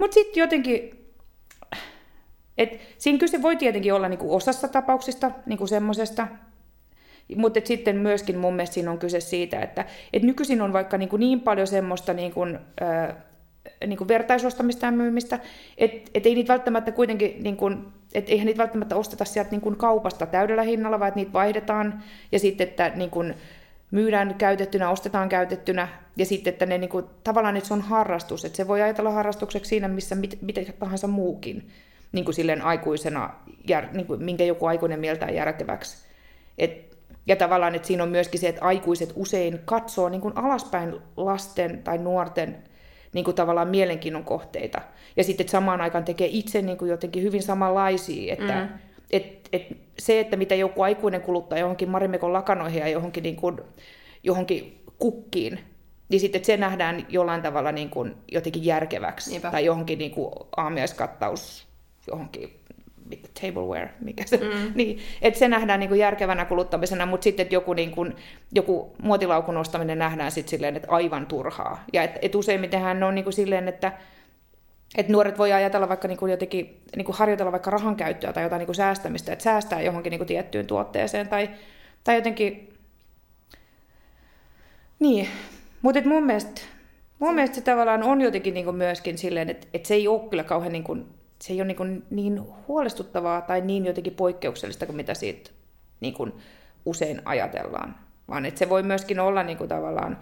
Mutta sitten jotenkin, Et siinä kyse voi tietenkin olla niin kuin osassa tapauksista niin kuin semmoisesta, mutta sitten myöskin mun mielestä siinä on kyse siitä, että et nykyisin on vaikka niin, kuin niin paljon semmoista niin kuin, äh, niin kuin vertaisostamista ja myymistä, että et ei niitä välttämättä kuitenkin, niin kuin, et eihän niitä välttämättä osteta sieltä niin kuin kaupasta täydellä hinnalla, vaan että niitä vaihdetaan ja sitten, että niin kuin, myydään käytettynä, ostetaan käytettynä, ja sitten, että ne niin kuin, tavallaan että se on harrastus, että se voi ajatella harrastukseksi siinä, missä mit, mitä tahansa muukin, niin kuin silleen aikuisena, jär, niin kuin, minkä joku aikuinen mieltää järkeväksi. Et, ja tavallaan, että siinä on myöskin se, että aikuiset usein katsoo niin kuin alaspäin lasten tai nuorten niin kuin tavallaan mielenkiinnon kohteita. Ja sitten että samaan aikaan tekee itse niin kuin jotenkin hyvin samanlaisia, että mm. et, et se, että mitä joku aikuinen kuluttaa johonkin Marimekon lakanoihin ja johonkin, niin kuin, johonkin kukkiin, niin sitten se nähdään jollain tavalla niin kuin jotenkin järkeväksi. Niinpä. Tai johonkin niin kuin aamiaiskattaus johonkin tableware, mikä se, mm. niin, että se nähdään niin kuin järkevänä kuluttamisena, mutta sitten että joku, niin kuin, joku muotilaukun ostaminen nähdään sitten silleen, että aivan turhaa. Ja että et useimmitenhän on niin kuin silleen, että että nuoret voi ajatella vaikka niin kuin jotenkin niin kuin harjoitella vaikka rahan käyttöä tai jotain niin kuin säästämistä, että säästää johonkin niin kuin tiettyyn tuotteeseen tai, tai jotenkin... Niin, mutta mun mielestä, mun mielestä se tavallaan on jotenkin niin kuin myöskin silleen, että, että se ei ole kyllä kauhean niin kuin, se ei ole niin, kuin niin huolestuttavaa tai niin jotenkin poikkeuksellista kuin mitä siitä niin kuin usein ajatellaan. Vaan että se voi myöskin olla niin kuin tavallaan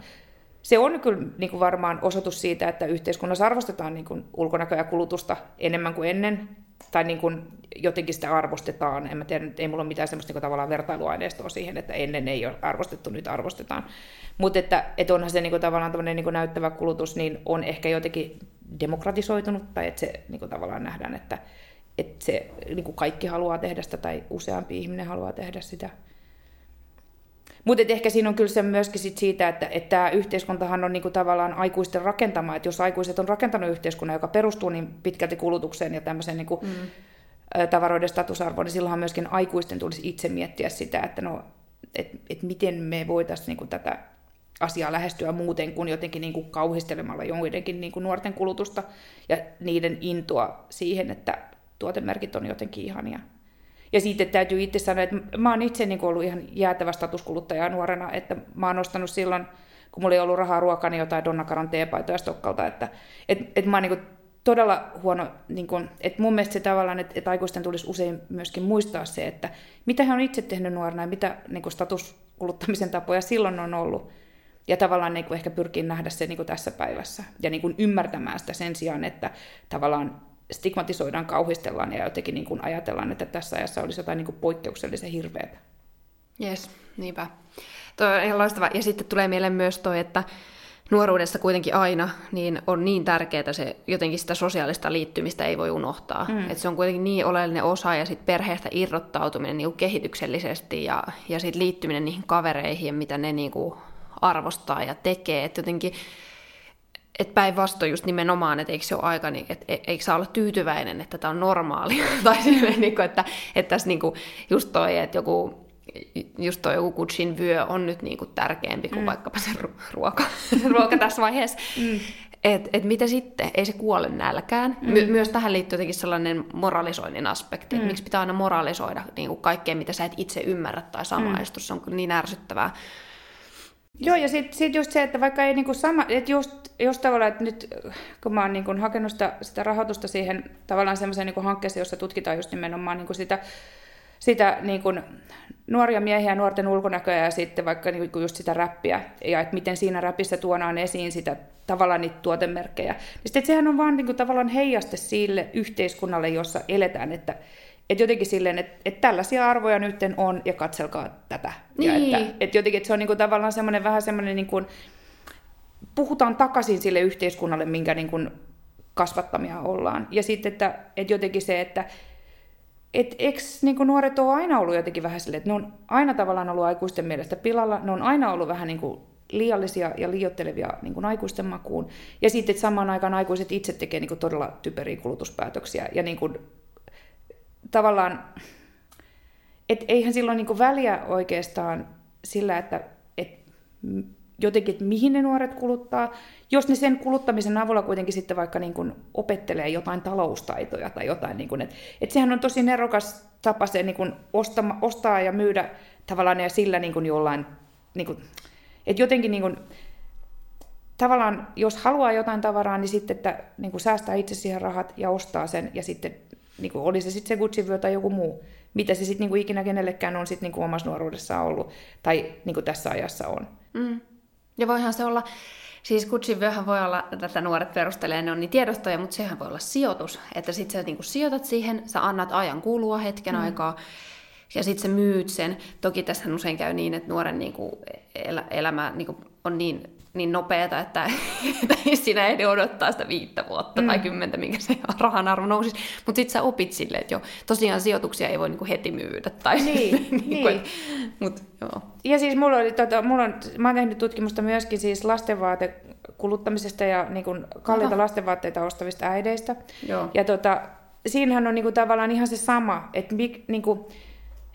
se on kyllä niin kuin varmaan osoitus siitä, että yhteiskunnassa arvostetaan niin kuin ulkonäköä ja kulutusta enemmän kuin ennen, tai niin kuin jotenkin sitä arvostetaan. En mä tiedä, ei mulla ole mitään semmoista niin tavallaan vertailuaineistoa siihen, että ennen ei ole arvostettu, nyt arvostetaan. Mutta että, että onhan se niin kuin tavallaan tämmöinen niin kuin näyttävä kulutus, niin on ehkä jotenkin demokratisoitunut, tai että se niin kuin tavallaan nähdään, että, että se niin kuin kaikki haluaa tehdä sitä, tai useampi ihminen haluaa tehdä sitä. Mutta ehkä siinä on kyllä se myöskin sit siitä, että, että tämä yhteiskuntahan on niinku tavallaan aikuisten rakentama, että jos aikuiset on rakentanut yhteiskunnan, joka perustuu niin pitkälti kulutukseen ja tämmöiseen niinku, mm. tavaroiden statusarvoon, niin silloinhan myöskin aikuisten tulisi itse miettiä sitä, että no, et, et miten me voitaisiin niinku tätä asiaa lähestyä muuten kuin jotenkin niin kuin kauhistelemalla joidenkin niin kuin nuorten kulutusta ja niiden intoa siihen, että tuotemerkit on jotenkin ihania. Ja sitten täytyy itse sanoa, että mä oon itse niin ollut ihan jäätävä statuskuluttaja nuorena, että mä oon ostanut silloin, kun mulla ei ollut rahaa ruokaa, niin jotain Donnakaran teepaitoja Stokkalta, että et, et mä oon niin todella huono, niin kuin, että mun mielestä se tavallaan, että, että aikuisten tulisi usein myöskin muistaa se, että mitä he on itse tehnyt nuorena ja mitä niin kuin statuskuluttamisen tapoja silloin on ollut. Ja tavallaan niin kuin ehkä pyrkii nähdä se niin kuin tässä päivässä ja niin kuin ymmärtämään sitä sen sijaan, että tavallaan stigmatisoidaan, kauhistellaan ja jotenkin niin kuin ajatellaan, että tässä ajassa olisi jotain niin kuin poikkeuksellisen hirveätä. Jes, niinpä. Tuo on ihan loistava. Ja sitten tulee mieleen myös toi, että nuoruudessa kuitenkin aina niin on niin tärkeää se jotenkin sitä sosiaalista liittymistä ei voi unohtaa. Mm. Että se on kuitenkin niin oleellinen osa ja sitten perheestä irrottautuminen niin kehityksellisesti ja, ja sitten liittyminen niihin kavereihin ja mitä ne niin kuin arvostaa ja tekee. Että jotenkin että päinvastoin just nimenomaan, että eikö se ole aika, niin, että e, eikö saa olla tyytyväinen, että tämä on normaali. tai silleen, niin kuin, että, että tässä niin kuin, just toi, että joku, just toi joku kutsin vyö on nyt niin kuin tärkeämpi kuin mm. vaikkapa se ruoka, ruoka tässä vaiheessa. Mm. Että et mitä sitten, ei se kuole nälkään. Mm. My- myös tähän liittyy jotenkin sellainen moralisoinnin aspekti, mm. miksi pitää aina moralisoida niin kuin kaikkea, mitä sä et itse ymmärrä tai samaistu. Mm. Se on niin ärsyttävää. Joo, ja sitten sit just se, että vaikka ei niinku sama, että just, just tavallaan, että nyt kun mä oon niinku hakenut sitä, sitä rahoitusta siihen tavallaan semmoiseen niinku hankkeeseen, jossa tutkitaan just nimenomaan niinku sitä, sitä niinku nuoria miehiä, nuorten ulkonäköä ja sitten vaikka niinku just sitä räppiä, ja että miten siinä räpissä tuodaan esiin sitä tavallaan niitä tuotemerkkejä. Niin sitten, sehän on vaan niinku tavallaan heijaste sille yhteiskunnalle, jossa eletään, että että jotenkin silleen, että, että tällaisia arvoja nyt on ja katselkaa tätä. Niin. Ja että, että jotenkin että se on niin kuin tavallaan semmoinen vähän semmoinen, niin kuin, puhutaan takaisin sille yhteiskunnalle, minkä niin kuin kasvattamia ollaan. Ja sitten, että, että jotenkin se, että et, eikö niin kuin nuoret ole aina ollut jotenkin vähän silleen, että ne on aina tavallaan ollut aikuisten mielestä pilalla, ne on aina ollut vähän niin kuin liiallisia ja liiottelevia niin kuin aikuisten makuun. Ja sitten, että samaan aikaan aikuiset itse tekee niin kuin todella typeriä kulutuspäätöksiä ja niin kuin tavallaan, että eihän silloin niin väliä oikeastaan sillä, että et jotenkin, että mihin ne nuoret kuluttaa. Jos ne sen kuluttamisen avulla kuitenkin sitten vaikka niin kuin opettelee jotain taloustaitoja tai jotain, niin että, että sehän on tosi nerokas tapa se niin kuin ostama, ostaa ja myydä tavallaan ja sillä niin kuin jollain, niin kuin, että jotenkin niin kuin, tavallaan, jos haluaa jotain tavaraa, niin sitten, että niin kuin säästää itse siihen rahat ja ostaa sen, ja sitten niin kuin, oli se sitten se gucci tai joku muu, mitä se sitten niin ikinä kenellekään on sitten niin omassa nuoruudessaan ollut, tai niin kuin tässä ajassa on. Mm. Ja voihan se olla, siis gucci voi olla, tätä nuoret perustelee, ne on niin tiedostoja, mutta sehän voi olla sijoitus, että sitten sä niin kuin sijoitat siihen, sä annat ajan kulua hetken mm. aikaa, ja sitten sä myyt sen. Toki tässä usein käy niin, että nuoren niin kuin, el- elämä niin kuin, on niin niin nopeata, että, että sinä ei odottaa sitä viittä vuotta mm. tai kymmentä, minkä se rahan arvo nousisi. Mutta sitten sä opit silleen, että jo, tosiaan sijoituksia ei voi niinku heti myydä. Tai, niin, niinku, niin. Mut, joo. Ja siis mulla oli, tota, mulla on, mä oon tehnyt tutkimusta myöskin siis lastenvaate kuluttamisesta ja niin kuin kalliita Aha. lastenvaatteita ostavista äideistä. Joo. Ja tota, siinähän on niin kuin, tavallaan ihan se sama, että, niin kuin,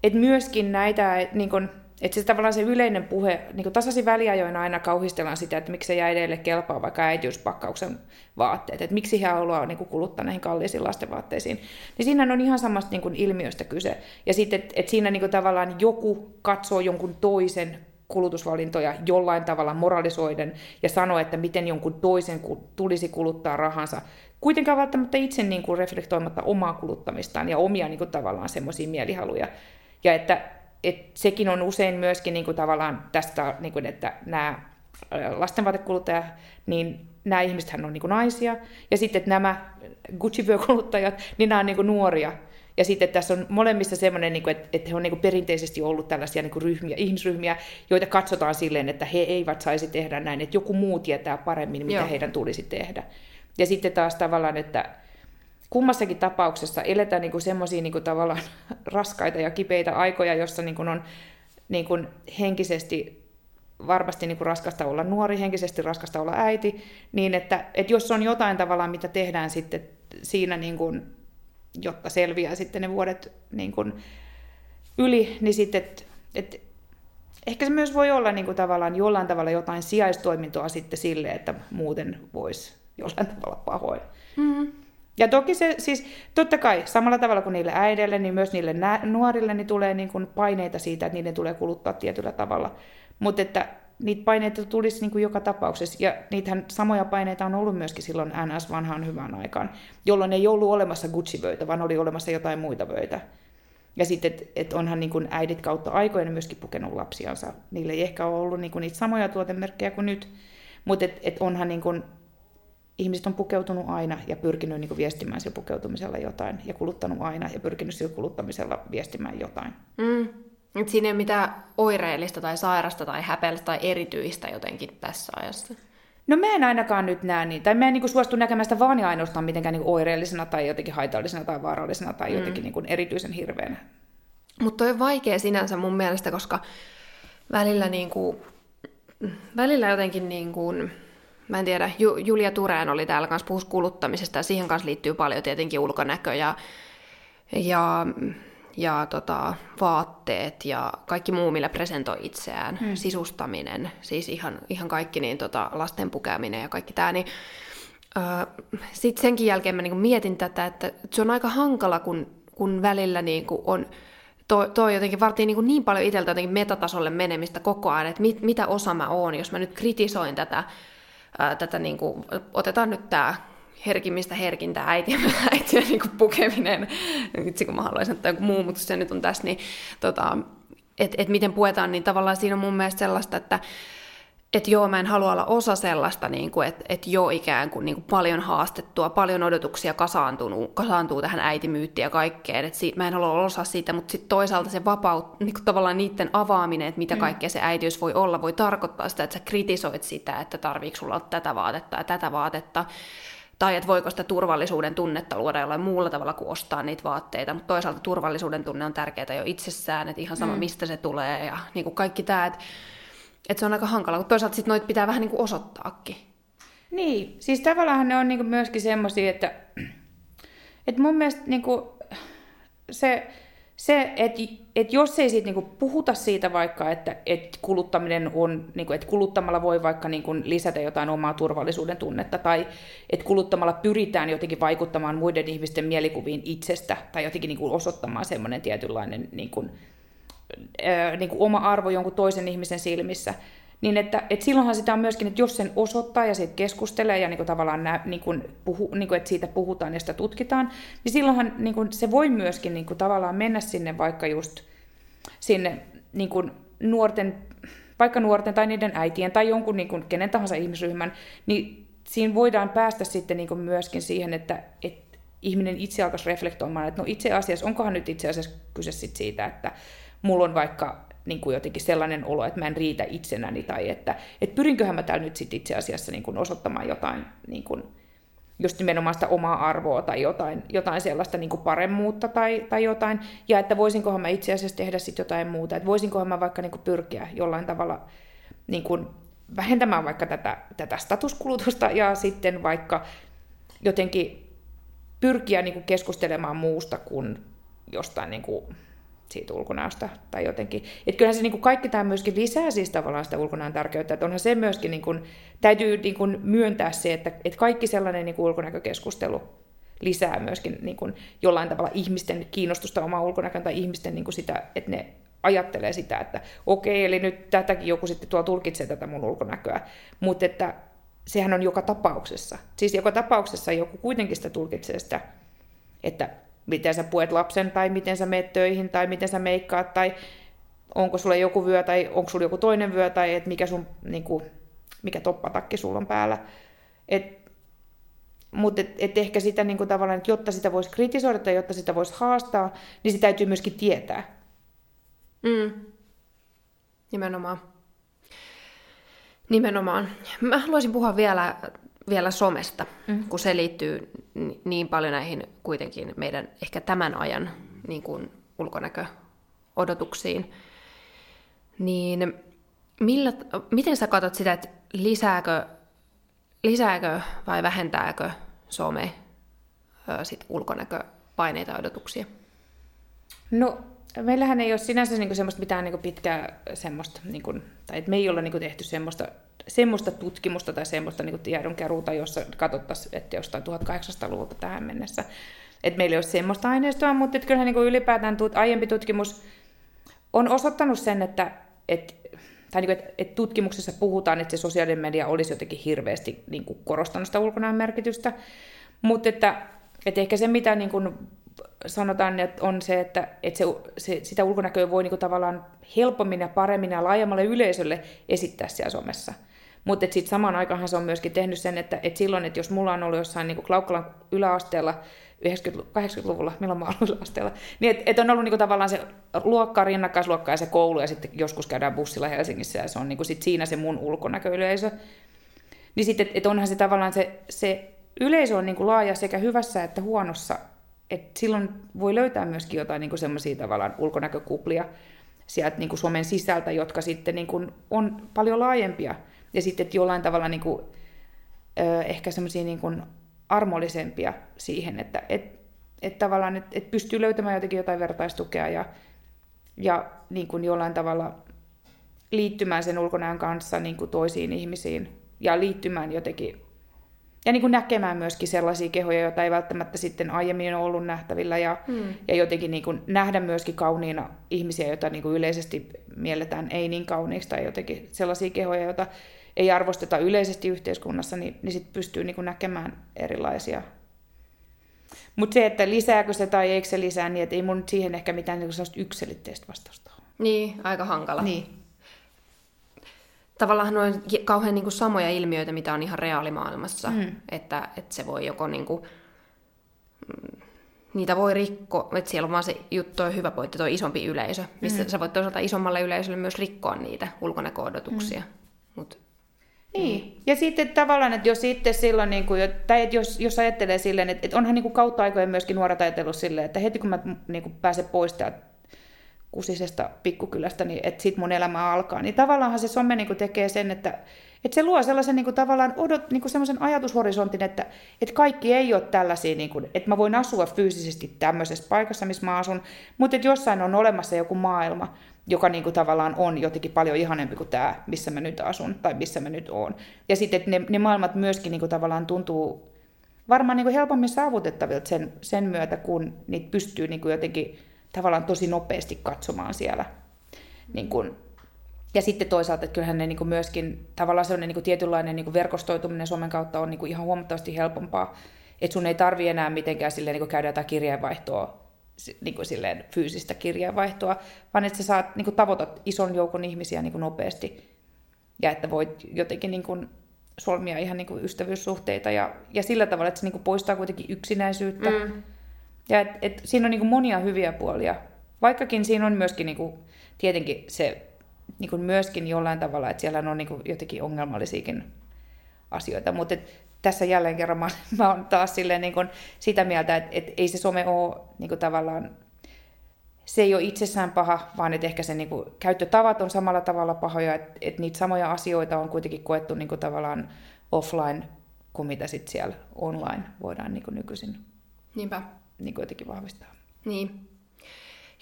että myöskin näitä, niin kuin, että se tavallaan se yleinen puhe, niin tasaisin väliajoin aina kauhistellaan sitä, että miksi se jäi edelleen kelpaa vaikka äitiyspakkauksen vaatteet, että miksi he haluaa niin kuluttaa näihin kalliisiin lastenvaatteisiin. Niin siinä on ihan samasta niin kuin ilmiöstä kyse. Ja sitten, että, että siinä niin tavallaan joku katsoo jonkun toisen kulutusvalintoja jollain tavalla moralisoiden ja sanoo, että miten jonkun toisen tulisi kuluttaa rahansa, kuitenkaan välttämättä itse niin kuin reflektoimatta omaa kuluttamistaan ja omia niin kuin tavallaan semmoisia mielihaluja. Ja että et sekin on usein myöskin niin kuin tavallaan tästä, niin kuin, että nämä lastenvaatekuluttajat, niin nämä ihmiset on niin kuin naisia, ja sitten että nämä Gucci-vyökuluttajat, niin nämä on niin kuin nuoria. Ja sitten tässä on molemmissa semmoinen, niin että, että he on niin perinteisesti ollut tällaisia niin ryhmiä, ihmisryhmiä, joita katsotaan silleen, että he eivät saisi tehdä näin, että joku muu tietää paremmin, mitä Joo. heidän tulisi tehdä. Ja sitten taas tavallaan, että kummassakin tapauksessa eletään niin semmoisia niin tavallaan raskaita ja kipeitä aikoja, jossa niin kuin on niin kuin henkisesti varmasti niin kuin raskasta olla nuori, henkisesti raskasta olla äiti, niin että, että jos on jotain tavallaan, mitä tehdään sitten siinä, niin kuin, jotta selviää sitten ne vuodet niin kuin yli, niin sitten, että, että ehkä se myös voi olla niin kuin tavallaan jollain tavalla jotain sijaistoimintoa sitten sille, että muuten voisi jollain tavalla pahoin. Mm-hmm. Ja toki se siis, totta kai, samalla tavalla kuin niille äideille, niin myös niille nä- nuorille niin tulee niin kuin paineita siitä, että niiden tulee kuluttaa tietyllä tavalla. Mutta että niitä paineita tulisi niin kuin joka tapauksessa, ja niitähän samoja paineita on ollut myöskin silloin NS vanhaan hyvään aikaan, jolloin ei ollut olemassa Gucci-vöitä, vaan oli olemassa jotain muita vöitä. Ja sitten, että et onhan niin kuin äidit kautta aikojen myöskin pukenut lapsiansa. Niille ei ehkä ole ollut niin kuin niitä samoja tuotemerkkejä kuin nyt, mutta et, et onhan niin kuin ihmiset on pukeutunut aina ja pyrkinyt niin viestimään sillä pukeutumisella jotain, ja kuluttanut aina ja pyrkinyt sillä kuluttamisella viestimään jotain. Mm. Et siinä ei ole mitään oireellista tai sairasta tai häpeällistä tai erityistä jotenkin tässä ajassa. No mä en ainakaan nyt näe niin, tai mä en niin suostu näkemään sitä vaan ja ainoastaan mitenkään niin oireellisena tai jotenkin haitallisena tai vaarallisena tai mm. jotenkin niin erityisen hirveänä. Mutta on vaikea sinänsä mun mielestä, koska välillä, niin kuin, välillä jotenkin niin kuin, mä en tiedä, Julia Tureen oli täällä kanssa puhus kuluttamisesta ja siihen kanssa liittyy paljon tietenkin ulkonäkö ja, ja, ja tota, vaatteet ja kaikki muu, millä presentoi itseään, hmm. sisustaminen, siis ihan, ihan kaikki niin tota, lasten pukeminen ja kaikki tämä, niin sitten senkin jälkeen mä niinku mietin tätä, että se on aika hankala, kun, kun välillä niinku on toi, toi jotenkin vaatii niin, niin paljon itseltä jotenkin metatasolle menemistä koko ajan, että mit, mitä osa mä oon, jos mä nyt kritisoin tätä ää, tätä, niin kuin, otetaan nyt tämä herkimmistä herkintä äitiä, äitiä niin kuin pukeminen, itse kun mä haluaisin ottaa joku muu, mutta se nyt on tässä, niin tota, että et miten puetaan, niin tavallaan siinä on mun mielestä sellaista, että että joo, mä en halua olla osa sellaista, niin kuin, että, että joo ikään kuin, niin kuin paljon haastettua, paljon odotuksia kasaantunut, kasaantuu tähän äitimyyttiin ja kaikkeen. Että siitä, mä en halua olla osa siitä, mutta sitten toisaalta se vapaut, niin kuin tavallaan niiden avaaminen, että mitä mm. kaikkea se äitiys voi olla, voi tarkoittaa sitä, että sä kritisoit sitä, että tarviiko sulla olla tätä vaatetta ja tätä vaatetta. Tai että voiko sitä turvallisuuden tunnetta luoda jollain muulla tavalla kuin ostaa niitä vaatteita. Mutta toisaalta turvallisuuden tunne on tärkeää jo itsessään, että ihan sama mm. mistä se tulee ja niin kuin kaikki tämä, että että se on aika hankala, kun toisaalta sit noita pitää vähän niin kuin osoittaakin. Niin, siis tavallaan ne on niin kuin myöskin semmoisia, että, että mun mielestä niin kuin se, se, että et jos ei siitä niinku puhuta siitä vaikka, että et kuluttaminen on, niinku, että kuluttamalla voi vaikka niinku lisätä jotain omaa turvallisuuden tunnetta, tai että kuluttamalla pyritään jotenkin vaikuttamaan muiden ihmisten mielikuviin itsestä, tai jotenkin niinku osoittamaan semmoinen tietynlainen niinku, ää, niinku oma arvo jonkun toisen ihmisen silmissä, niin että, että silloinhan sitä on myöskin, että jos sen osoittaa ja siitä keskustelee ja niin kuin tavallaan nä, niin kuin puhu, niin kuin, että siitä puhutaan ja sitä tutkitaan, niin silloinhan niin kuin se voi myöskin niin kuin tavallaan mennä sinne vaikka just sinne niin kuin nuorten, vaikka nuorten tai niiden äitien tai jonkun niin kuin kenen tahansa ihmisryhmän, niin siinä voidaan päästä sitten niin kuin myöskin siihen, että, että ihminen itse alkaisi reflektoimaan, että no itse asiassa, onkohan nyt itse asiassa kyse siitä, että mulla on vaikka niin kuin jotenkin sellainen olo, että mä en riitä itsenäni tai että, että pyrinköhän mä täällä nyt sit itse asiassa niin kuin osoittamaan jotain niin kuin, just nimenomaan sitä omaa arvoa tai jotain, jotain sellaista niin kuin paremmuutta tai, tai jotain, ja että voisinkohan mä itse asiassa tehdä sitten jotain muuta, että voisinkohan mä vaikka niin kuin pyrkiä jollain tavalla niin kuin vähentämään vaikka tätä, tätä statuskulutusta ja sitten vaikka jotenkin pyrkiä niin kuin keskustelemaan muusta kuin jostain niin kuin siitä ulkonäöstä tai jotenkin. Että kyllähän se niin kuin kaikki tämä myöskin lisää siis tavallaan sitä ulkonäön tärkeyttä, että onhan se myöskin, niin kuin, täytyy niin kuin myöntää se, että, että kaikki sellainen niin kuin ulkonäkökeskustelu lisää myöskin niin kuin jollain tavalla ihmisten kiinnostusta omaa ulkonäköön tai ihmisten niin kuin sitä, että ne ajattelee sitä, että okei, eli nyt tätäkin joku sitten tuo tulkitsee tätä mun ulkonäköä, mutta että sehän on joka tapauksessa. Siis joka tapauksessa joku kuitenkin sitä tulkitsee sitä, että miten sä puet lapsen tai miten sä meet töihin tai miten sä meikkaat tai onko sulla joku vyö tai onko sulla joku toinen vyö tai et mikä, sun, niin kuin, mikä toppatakki sulla on päällä. Et, mutta et, et ehkä sitä niin kuin tavallaan, että jotta sitä voisi kritisoida tai jotta sitä voisi haastaa, niin sitä täytyy myöskin tietää. Mm. Nimenomaan. Nimenomaan. Mä haluaisin puhua vielä vielä somesta, mm. kun se liittyy niin paljon näihin kuitenkin meidän ehkä tämän ajan niin kuin ulkonäköodotuksiin. Niin millä, miten sä katsot sitä, että lisääkö, lisääkö vai vähentääkö some sit ulkonäköpaineita ja odotuksia? No meillähän ei ole sinänsä niinku semmoista mitään niinku pitkää semmoista, niinku, tai et me ei olla niinku tehty semmoista semmoista tutkimusta tai semmoista niin tiedonkeruuta, jossa katsottaisiin, että jostain 1800-luvulta tähän mennessä. Että meillä ei ole semmoista aineistoa, mutta kyllähän niin kuin ylipäätään tut, aiempi tutkimus on osoittanut sen, että, että tai niin kuin, että, että tutkimuksessa puhutaan, että se sosiaalinen media olisi jotenkin hirveästi niin kuin korostanut sitä ulkonäön merkitystä, mutta että, että ehkä se, mitä niin sanotaan, että on se, että, että se, se, sitä ulkonäköä voi niin kuin tavallaan helpommin ja paremmin ja laajemmalle yleisölle esittää siellä somessa. Mutta sitten samaan aikaan se on myöskin tehnyt sen, että, että silloin, että jos mulla on ollut jossain niin Klaukkalan yläasteella 90-80-luvulla, milloin mä ollut yläasteella, niin että et on ollut niin tavallaan se luokka, rinnakkaisluokka ja se koulu, ja sitten joskus käydään bussilla Helsingissä, ja se on niin sit siinä se mun ulkonäköyleisö. Niin sitten, että et onhan se tavallaan se, se yleisö on niin laaja sekä hyvässä että huonossa, että silloin voi löytää myöskin jotain niin semmoisia tavallaan ulkonäkökuplia sieltä niin Suomen sisältä, jotka sitten niin on paljon laajempia. Ja sitten että jollain tavalla niin kuin, ehkä semmoisia niin kuin armollisempia siihen, että et, et tavallaan et, et pystyy löytämään jotenkin jotain vertaistukea ja, ja niin kuin jollain tavalla liittymään sen ulkonäön kanssa niin kuin toisiin ihmisiin ja liittymään jotenkin ja niin kuin näkemään myöskin sellaisia kehoja, joita ei välttämättä sitten aiemmin ole ollut nähtävillä ja, hmm. ja jotenkin niin kuin nähdä myöskin kauniina ihmisiä, joita niin kuin yleisesti mielletään ei niin kauniiksi tai jotenkin sellaisia kehoja, joita ei arvosteta yleisesti yhteiskunnassa, niin, niin sitten pystyy niin kuin näkemään erilaisia. Mutta se, että lisääkö se tai eikö se lisää, niin ei mun siihen ehkä mitään niin sellaista yksilitteistä vastausta ole. Niin, aika hankala. Niin. Tavallaan on kauhean niin kuin samoja ilmiöitä, mitä on ihan reaalimaailmassa. Mm. Että, että se voi joko niin kuin, mm, niitä voi rikkoa, että siellä on vaan se juttu on hyvä pointti, tuo isompi yleisö, missä mm. sä voit toisaalta isommalle yleisölle myös rikkoa niitä ulkonäköodotuksia. Mm. Mut niin. Ja sitten tavallaan, että jos itse silloin, niin kuin, tai että jos, jos ajattelee silleen, että, että onhan niin kuin kautta aikojen myöskin nuoret ajatellut silleen, että heti kun mä niin kuin pääsen pois täältä kusisesta pikkukylästä, niin että sit mun elämä alkaa. Niin tavallaanhan se some niin tekee sen, että, että se luo sellaisen niin kuin tavallaan odot, niin kuin sellaisen ajatushorisontin, että, että kaikki ei ole tällaisia, niin kuin, että mä voin asua fyysisesti tämmöisessä paikassa, missä mä asun, mutta että jossain on olemassa joku maailma, joka niin kuin tavallaan on jotenkin paljon ihanempi kuin tämä, missä mä nyt asun tai missä mä nyt oon. Ja sitten, että ne, ne maailmat myöskin niin kuin tavallaan tuntuu varmaan niin kuin helpommin saavutettavilta sen, sen myötä, kun niitä pystyy niin kuin jotenkin tavallaan tosi nopeasti katsomaan siellä. Niin kuin, ja sitten toisaalta, että kyllähän ne niin myöskin tavallaan sellainen niin tietynlainen niin verkostoituminen Suomen kautta on niin ihan huomattavasti helpompaa. Että sun ei tarvi enää mitenkään silleen, niin käydä jotain kirjeenvaihtoa, niin silleen fyysistä kirjeenvaihtoa, vaan että sä saat, niin tavoitat ison joukon ihmisiä niin nopeasti. Ja että voit jotenkin niin kuin solmia ihan niin ystävyyssuhteita ja, ja sillä tavalla, että se niin poistaa kuitenkin yksinäisyyttä. Mm. Ja et, et, siinä on niin kuin monia hyviä puolia. Vaikkakin siinä on myöskin niin kuin, tietenkin se niin kuin myöskin jollain tavalla, että siellä on niin kuin jotenkin ongelmallisiakin asioita. Mutta tässä jälleen kerran mä, mä oon taas silleen niin kuin sitä mieltä, että, että ei se some ole niin kuin tavallaan, se ei ole itsessään paha, vaan että ehkä se niin kuin, käyttötavat on samalla tavalla pahoja, että, että niitä samoja asioita on kuitenkin koettu niin kuin tavallaan offline kuin mitä sitten siellä online voidaan niin kuin nykyisin Niinpä. Niin kuin jotenkin vahvistaa. Niin.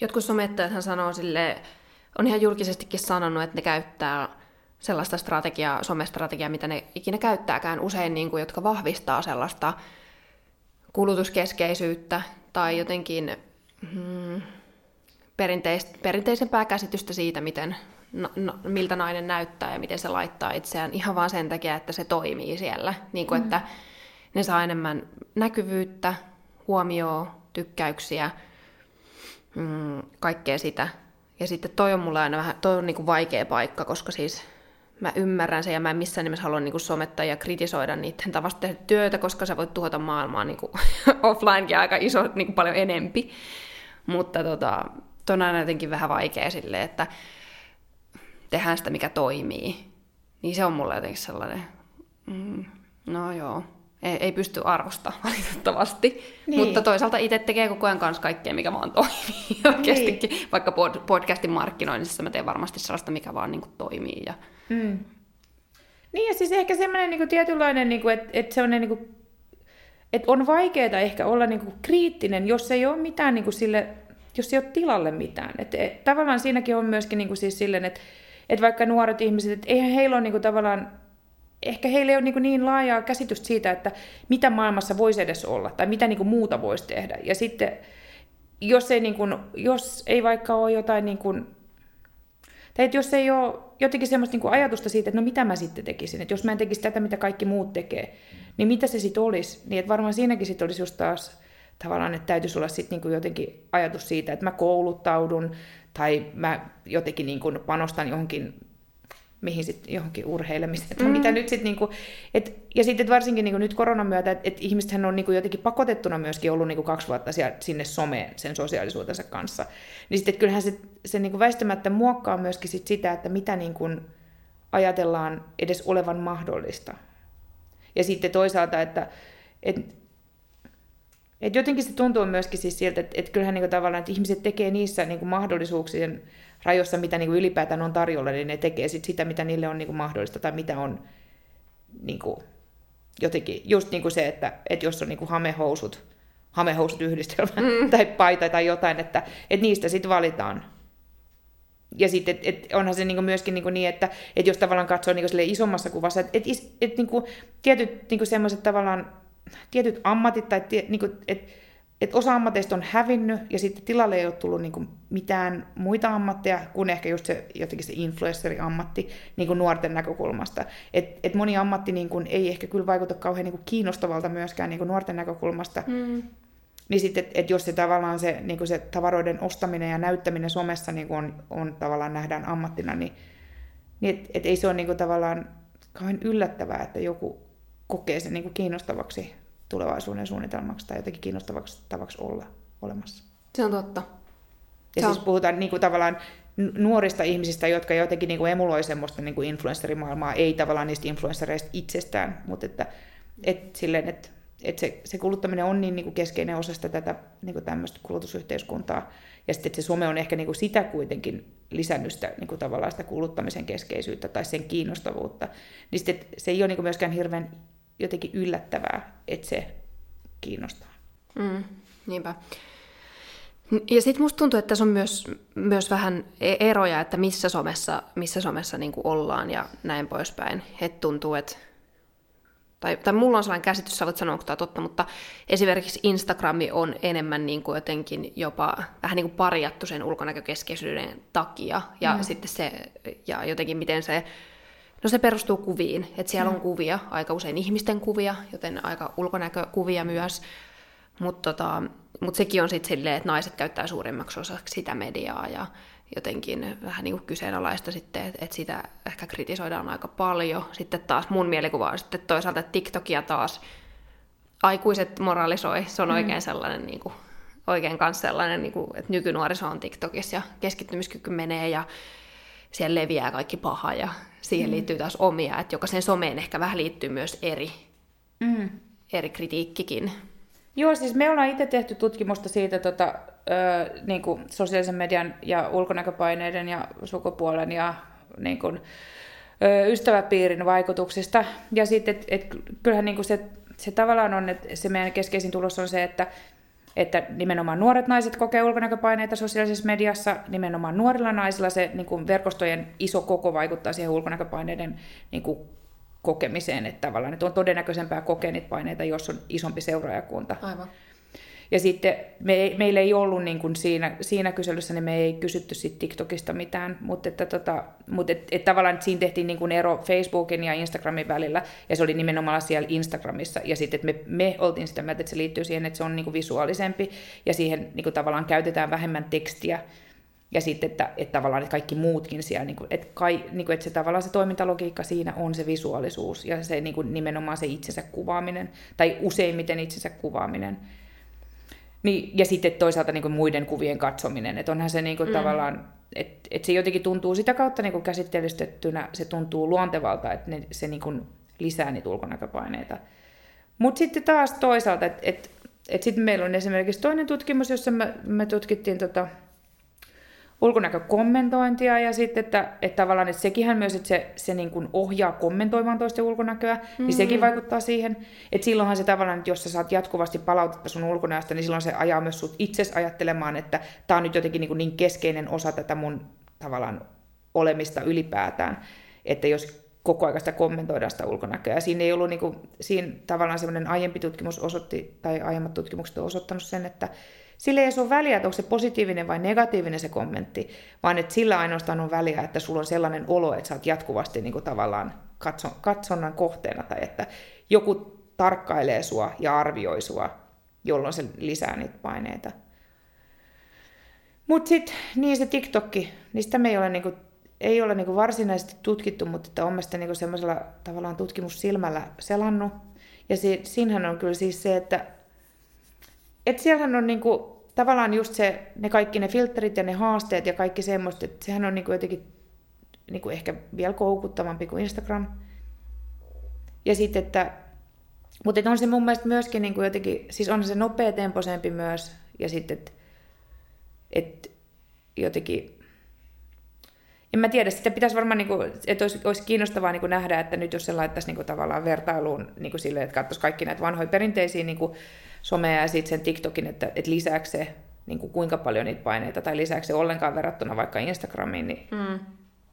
Jotkut somettajathan sanoo sille, on ihan julkisestikin sanonut, että ne käyttää sellaista strategiaa, somestrategiaa, mitä ne ikinä käyttääkään, usein niin kuin, jotka vahvistaa sellaista kulutuskeskeisyyttä tai jotenkin hmm, perinteis- perinteisempää käsitystä siitä, miten, no, no, miltä nainen näyttää ja miten se laittaa itseään ihan vaan sen takia, että se toimii siellä. Niin kuin, mm. että ne saa enemmän näkyvyyttä, huomioon, tykkäyksiä, mm, kaikkea sitä. Ja sitten toi on mulle aina vähän, toi on niinku vaikea paikka, koska siis mä ymmärrän sen ja mä en missään nimessä halua niinku somettaa ja kritisoida niiden tavasta tehdä työtä, koska sä voit tuhota maailmaa niinku offlinekin aika iso, niinku paljon enempi. Mutta tota, on aina jotenkin vähän vaikea silleen, että tehdään sitä, mikä toimii. Niin se on mulle jotenkin sellainen, mm, no joo, ei, ei pysty arvostamaan valitettavasti. Niin. Mutta toisaalta itse tekee koko ajan kanssa kaikkea, mikä vaan toimii oikeastikin. Niin. Vaikka pod, podcastin markkinoinnissa mä teen varmasti sellaista, mikä vaan niin kuin, toimii. Ja... Mm. Niin ja siis ehkä semmoinen niin kuin, tietynlainen, niin kuin, että, että semmoinen niin kuin, että on vaikeaa ehkä olla niin kuin, kriittinen, jos ei ole mitään niin kuin, sille, jos ei ole tilalle mitään. Että, et, tavallaan siinäkin on myöskin niin kuin, siis silleen, että, että vaikka nuoret ihmiset, että eihän heillä ole niin kuin, tavallaan ehkä heillä ei ole niin, niin laajaa käsitystä siitä, että mitä maailmassa voisi edes olla tai mitä niin kuin muuta voisi tehdä. Ja sitten jos ei, niin kuin, jos ei vaikka ole jotain, niin kuin, tai että jos ei ole jotenkin semmoista niin ajatusta siitä, että no mitä mä sitten tekisin, että jos mä en tekisi tätä, mitä kaikki muut tekee, niin mitä se sitten olisi? Niin että varmaan siinäkin sitten olisi just taas tavallaan, että täytyisi olla sitten niin jotenkin ajatus siitä, että mä kouluttaudun tai mä jotenkin niin kuin panostan johonkin mihin sitten johonkin urheilemiseen. Mm. Mitä nyt sit niinku, et, ja sitten varsinkin niinku nyt koronan myötä, että et ihmisethän on niinku jotenkin pakotettuna myöskin ollut niinku kaksi vuotta siellä, sinne someen sen sosiaalisuutensa kanssa. Niin sitten kyllähän se, se niinku väistämättä muokkaa myöskin sit sitä, että mitä niinku ajatellaan edes olevan mahdollista. Ja sitten toisaalta, että et, et jotenkin se tuntuu myöskin siis siltä, että, että kyllähän niinku tavallaan että ihmiset tekee niissä niinku mahdollisuuksien rajoissa, mitä niin kuin ylipäätään on tarjolla, niin ne tekee sit sitä, mitä niille on niin kuin mahdollista tai mitä on niin kuin, jotenkin, just niin kuin se, että, että jos on niin kuin hamehousut, hamehousut yhdistelmä mm. tai paita tai jotain, että, että niistä sitten valitaan. Ja sitten et, et onhan se niinku myöskin niinku niin, että et jos tavallaan katsoo niinku isommassa kuvassa, että et, et, niinku, tietyt niinku semmoiset tavallaan, tietyt ammatit tai tie, niinku, et, että osa ammateista on hävinnyt ja sitten tilalle ei ole tullut niin kuin mitään muita ammatteja kuin ehkä just se, jotenkin se influenceri-ammatti niin kuin nuorten näkökulmasta. Et, et moni ammatti niin kuin ei ehkä kyllä vaikuta kauhean niin kuin kiinnostavalta myöskään niin kuin nuorten näkökulmasta. Mm. Niin sitten, että et jos se tavallaan se, niin kuin se tavaroiden ostaminen ja näyttäminen somessa niin kuin on, on tavallaan nähdään ammattina, niin, niin että et ei se ole niin kuin tavallaan kauhean yllättävää, että joku kokee sen niin kuin kiinnostavaksi tulevaisuuden suunnitelmaksi tai jotenkin kiinnostavaksi tavaksi olla olemassa. Se on totta. Ja se siis on... puhutaan niin kuin tavallaan nuorista ihmisistä, jotka jotenkin niin kuin emuloi semmoista niin kuin influencerimaailmaa, ei tavallaan niistä influencereista itsestään, mutta että, et silleen, että että se, se kuluttaminen on niin, niin kuin keskeinen osa sitä tätä niin kuin tämmöistä kulutusyhteiskuntaa. Ja sitten että se some on ehkä niin kuin sitä kuitenkin lisännyt sitä, niin kuin tavallaan sitä kuluttamisen keskeisyyttä tai sen kiinnostavuutta. Niin sitten se ei ole niin kuin myöskään hirveän jotenkin yllättävää, että se kiinnostaa. Mm, niinpä. Ja sitten musta tuntuu, että tässä on myös, myös vähän e- eroja, että missä somessa, missä somessa niin ollaan ja näin poispäin. Että tuntuu, että tai, tai mulla on sellainen käsitys, sä voit sanoa, onko tämä totta, mutta esimerkiksi Instagrami on enemmän niin kuin jotenkin jopa vähän niin kuin parjattu sen ulkonäkökeskeisyyden takia, ja mm. sitten se, ja jotenkin miten se, no se perustuu kuviin, että siellä mm. on kuvia, aika usein ihmisten kuvia, joten aika ulkonäkökuvia myös, mutta tota, mut sekin on sitten silleen, että naiset käyttää suurimmaksi osaksi sitä mediaa, ja jotenkin vähän niin kuin kyseenalaista sitten, että, että sitä ehkä kritisoidaan aika paljon. Sitten taas mun mielikuva on sitten toisaalta, TikTokia taas aikuiset moralisoi. Se on mm. oikein sellainen, niin kuin, oikein kanssa sellainen, niin kuin, että nykynuoriso on TikTokissa ja keskittymiskyky menee ja siellä leviää kaikki paha ja siihen mm. liittyy taas omia. Että jokaisen someen ehkä vähän liittyy myös eri, mm. eri kritiikkikin. Joo, siis me ollaan itse tehty tutkimusta siitä tota, ö, niin kuin sosiaalisen median ja ulkonäköpaineiden ja sukupuolen ja niin kuin, ö, ystäväpiirin vaikutuksista. Ja sitten, että et, kyllähän niin kuin se, se tavallaan on, että se meidän keskeisin tulos on se, että että nimenomaan nuoret naiset kokee ulkonäköpaineita sosiaalisessa mediassa, nimenomaan nuorilla naisilla se niin kuin verkostojen iso koko vaikuttaa siihen ulkonäköpaineiden niin kuin kokemiseen, että tavallaan että on todennäköisempää kokea niitä paineita, jos on isompi seuraajakunta. Aivan. Ja sitten me, meillä ei ollut niin kuin siinä, siinä kyselyssä, niin me ei kysytty sit TikTokista mitään, mutta, että, tota, mutta et, et tavallaan siinä tehtiin niin kuin ero Facebookin ja Instagramin välillä, ja se oli nimenomaan siellä Instagramissa, ja sitten me, me oltiin sitä mieltä, että se liittyy siihen, että se on niin kuin visuaalisempi, ja siihen niin kuin tavallaan käytetään vähemmän tekstiä, ja sitten, että, että tavallaan että kaikki muutkin siellä, niin kuin, että, kai, niin kuin, että se tavallaan se toimintalogiikka siinä on se visuaalisuus. Ja se niin kuin, nimenomaan se itsensä kuvaaminen, tai useimmiten itsensä kuvaaminen. Niin, ja sitten toisaalta niin kuin muiden kuvien katsominen, että onhan se niin kuin, mm. tavallaan, että, että se jotenkin tuntuu sitä kautta niin kuin käsittelystettynä, se tuntuu luontevalta, että ne, se niin kuin lisää niitä ulkonäköpaineita. Mutta sitten taas toisaalta, että, että, että sitten meillä on esimerkiksi toinen tutkimus, jossa me, me tutkittiin tota, ulkonäkökommentointia ja sitten, että, että tavallaan että sekinhän myös, että se, se niin kuin ohjaa kommentoimaan toisten ulkonäköä, mm-hmm. niin sekin mm. vaikuttaa siihen, että silloinhan se tavallaan, että jos sä saat jatkuvasti palautetta sun ulkonäöstä, niin silloin se ajaa myös sut itse ajattelemaan, että tämä on nyt jotenkin niin, kuin niin keskeinen osa tätä mun tavallaan olemista ylipäätään, että jos koko ajan sitä kommentoidaan sitä ulkonäköä. Ja siinä ei ollut niin kuin, siinä tavallaan semmoinen aiempi tutkimus osoitti, tai aiemmat tutkimukset on osoittanut sen, että sillä ei ole väliä, että onko se positiivinen vai negatiivinen se kommentti, vaan että sillä ainoastaan on väliä, että sulla on sellainen olo, että sä oot jatkuvasti niin kuin tavallaan katso, katsonnan kohteena tai että joku tarkkailee sua ja arvioi sua, jolloin se lisää niitä paineita. Mutta sitten niin se TikTokki, niistä me ei ole, niinku, ei ole niinku varsinaisesti tutkittu, mutta että on sitä niinku semmoisella tavallaan tutkimussilmällä selannut. Ja si, siinähän on kyllä siis se, että et siellähän on niinku, tavallaan just se, ne kaikki ne filterit ja ne haasteet ja kaikki semmoista, että sehän on niinku jotenkin niinku ehkä vielä koukuttavampi kuin Instagram. Ja sitten, että, mutta on se mun mielestä myöskin niinku jotenkin, siis on se nopea temposempi myös, ja sitten, että et jotenkin, en mä tiedä, sitä pitäisi varmaan, niin kuin, että olisi, olisi kiinnostavaa niin kuin nähdä, että nyt jos se laittaisi niin kuin, tavallaan vertailuun niin kuin silleen, että katsoisi kaikki näitä vanhoja perinteisiä niin kuin, somea ja sitten sen TikTokin, että, että lisääkö se niin kuin kuinka paljon niitä paineita tai lisääkö se ollenkaan verrattuna vaikka Instagramiin, niin mm.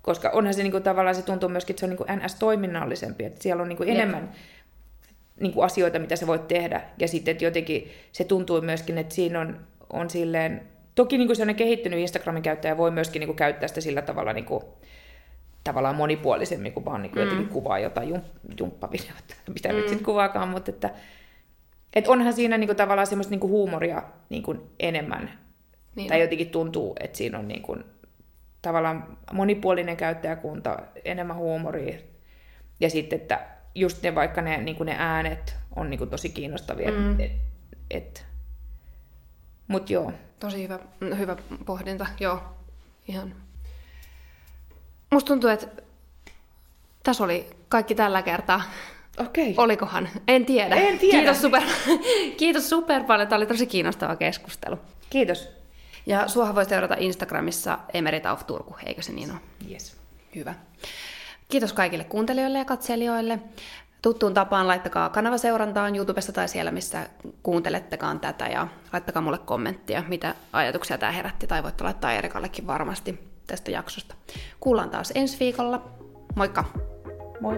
koska onhan se niin kuin, tavallaan se tuntuu myöskin, että se on niin kuin NS-toiminnallisempi, että siellä on niin kuin enemmän niin kuin asioita, mitä sä voit tehdä ja sitten että jotenkin se tuntuu myöskin, että siinä on, on silleen, toki niin kuin kehittynyt Instagramin käyttäjä voi myöskin niin kuin käyttää sitä sillä tavalla niin kuin, tavallaan monipuolisemmin, kuin vaan niin kuin mm. kuvaa jotain jumppavideota, mitä mm. nyt sitten kuvaakaan, mutta että, et onhan siinä niinku tavallaan semmoista niinku huumoria niinku enemmän. Niin tai jotenkin tuntuu, että siinä on niinku, tavallaan monipuolinen käyttäjäkunta, enemmän huumoria. Ja sitten, että just ne vaikka ne, niinku ne äänet on niinku tosi kiinnostavia. Mm. Et, et, mut joo. Tosi hyvä, hyvä pohdinta, joo. Ihan. Musta tuntuu, että tässä oli kaikki tällä kertaa. Okei. Olikohan? En tiedä. En tiedä. Kiitos super, Kiitos super paljon. Tämä oli tosi kiinnostava keskustelu. Kiitos. Ja suohan voi seurata Instagramissa Emeritauf Turku, eikö se niin ole? Yes. Hyvä. Kiitos kaikille kuuntelijoille ja katselijoille. Tuttuun tapaan laittakaa kanava seurantaan YouTubesta tai siellä, missä kuuntelettekaan tätä ja laittakaa mulle kommenttia, mitä ajatuksia tämä herätti, tai voitte laittaa Erikallekin varmasti tästä jaksosta. Kuullaan taas ensi viikolla. Moikka! Moi.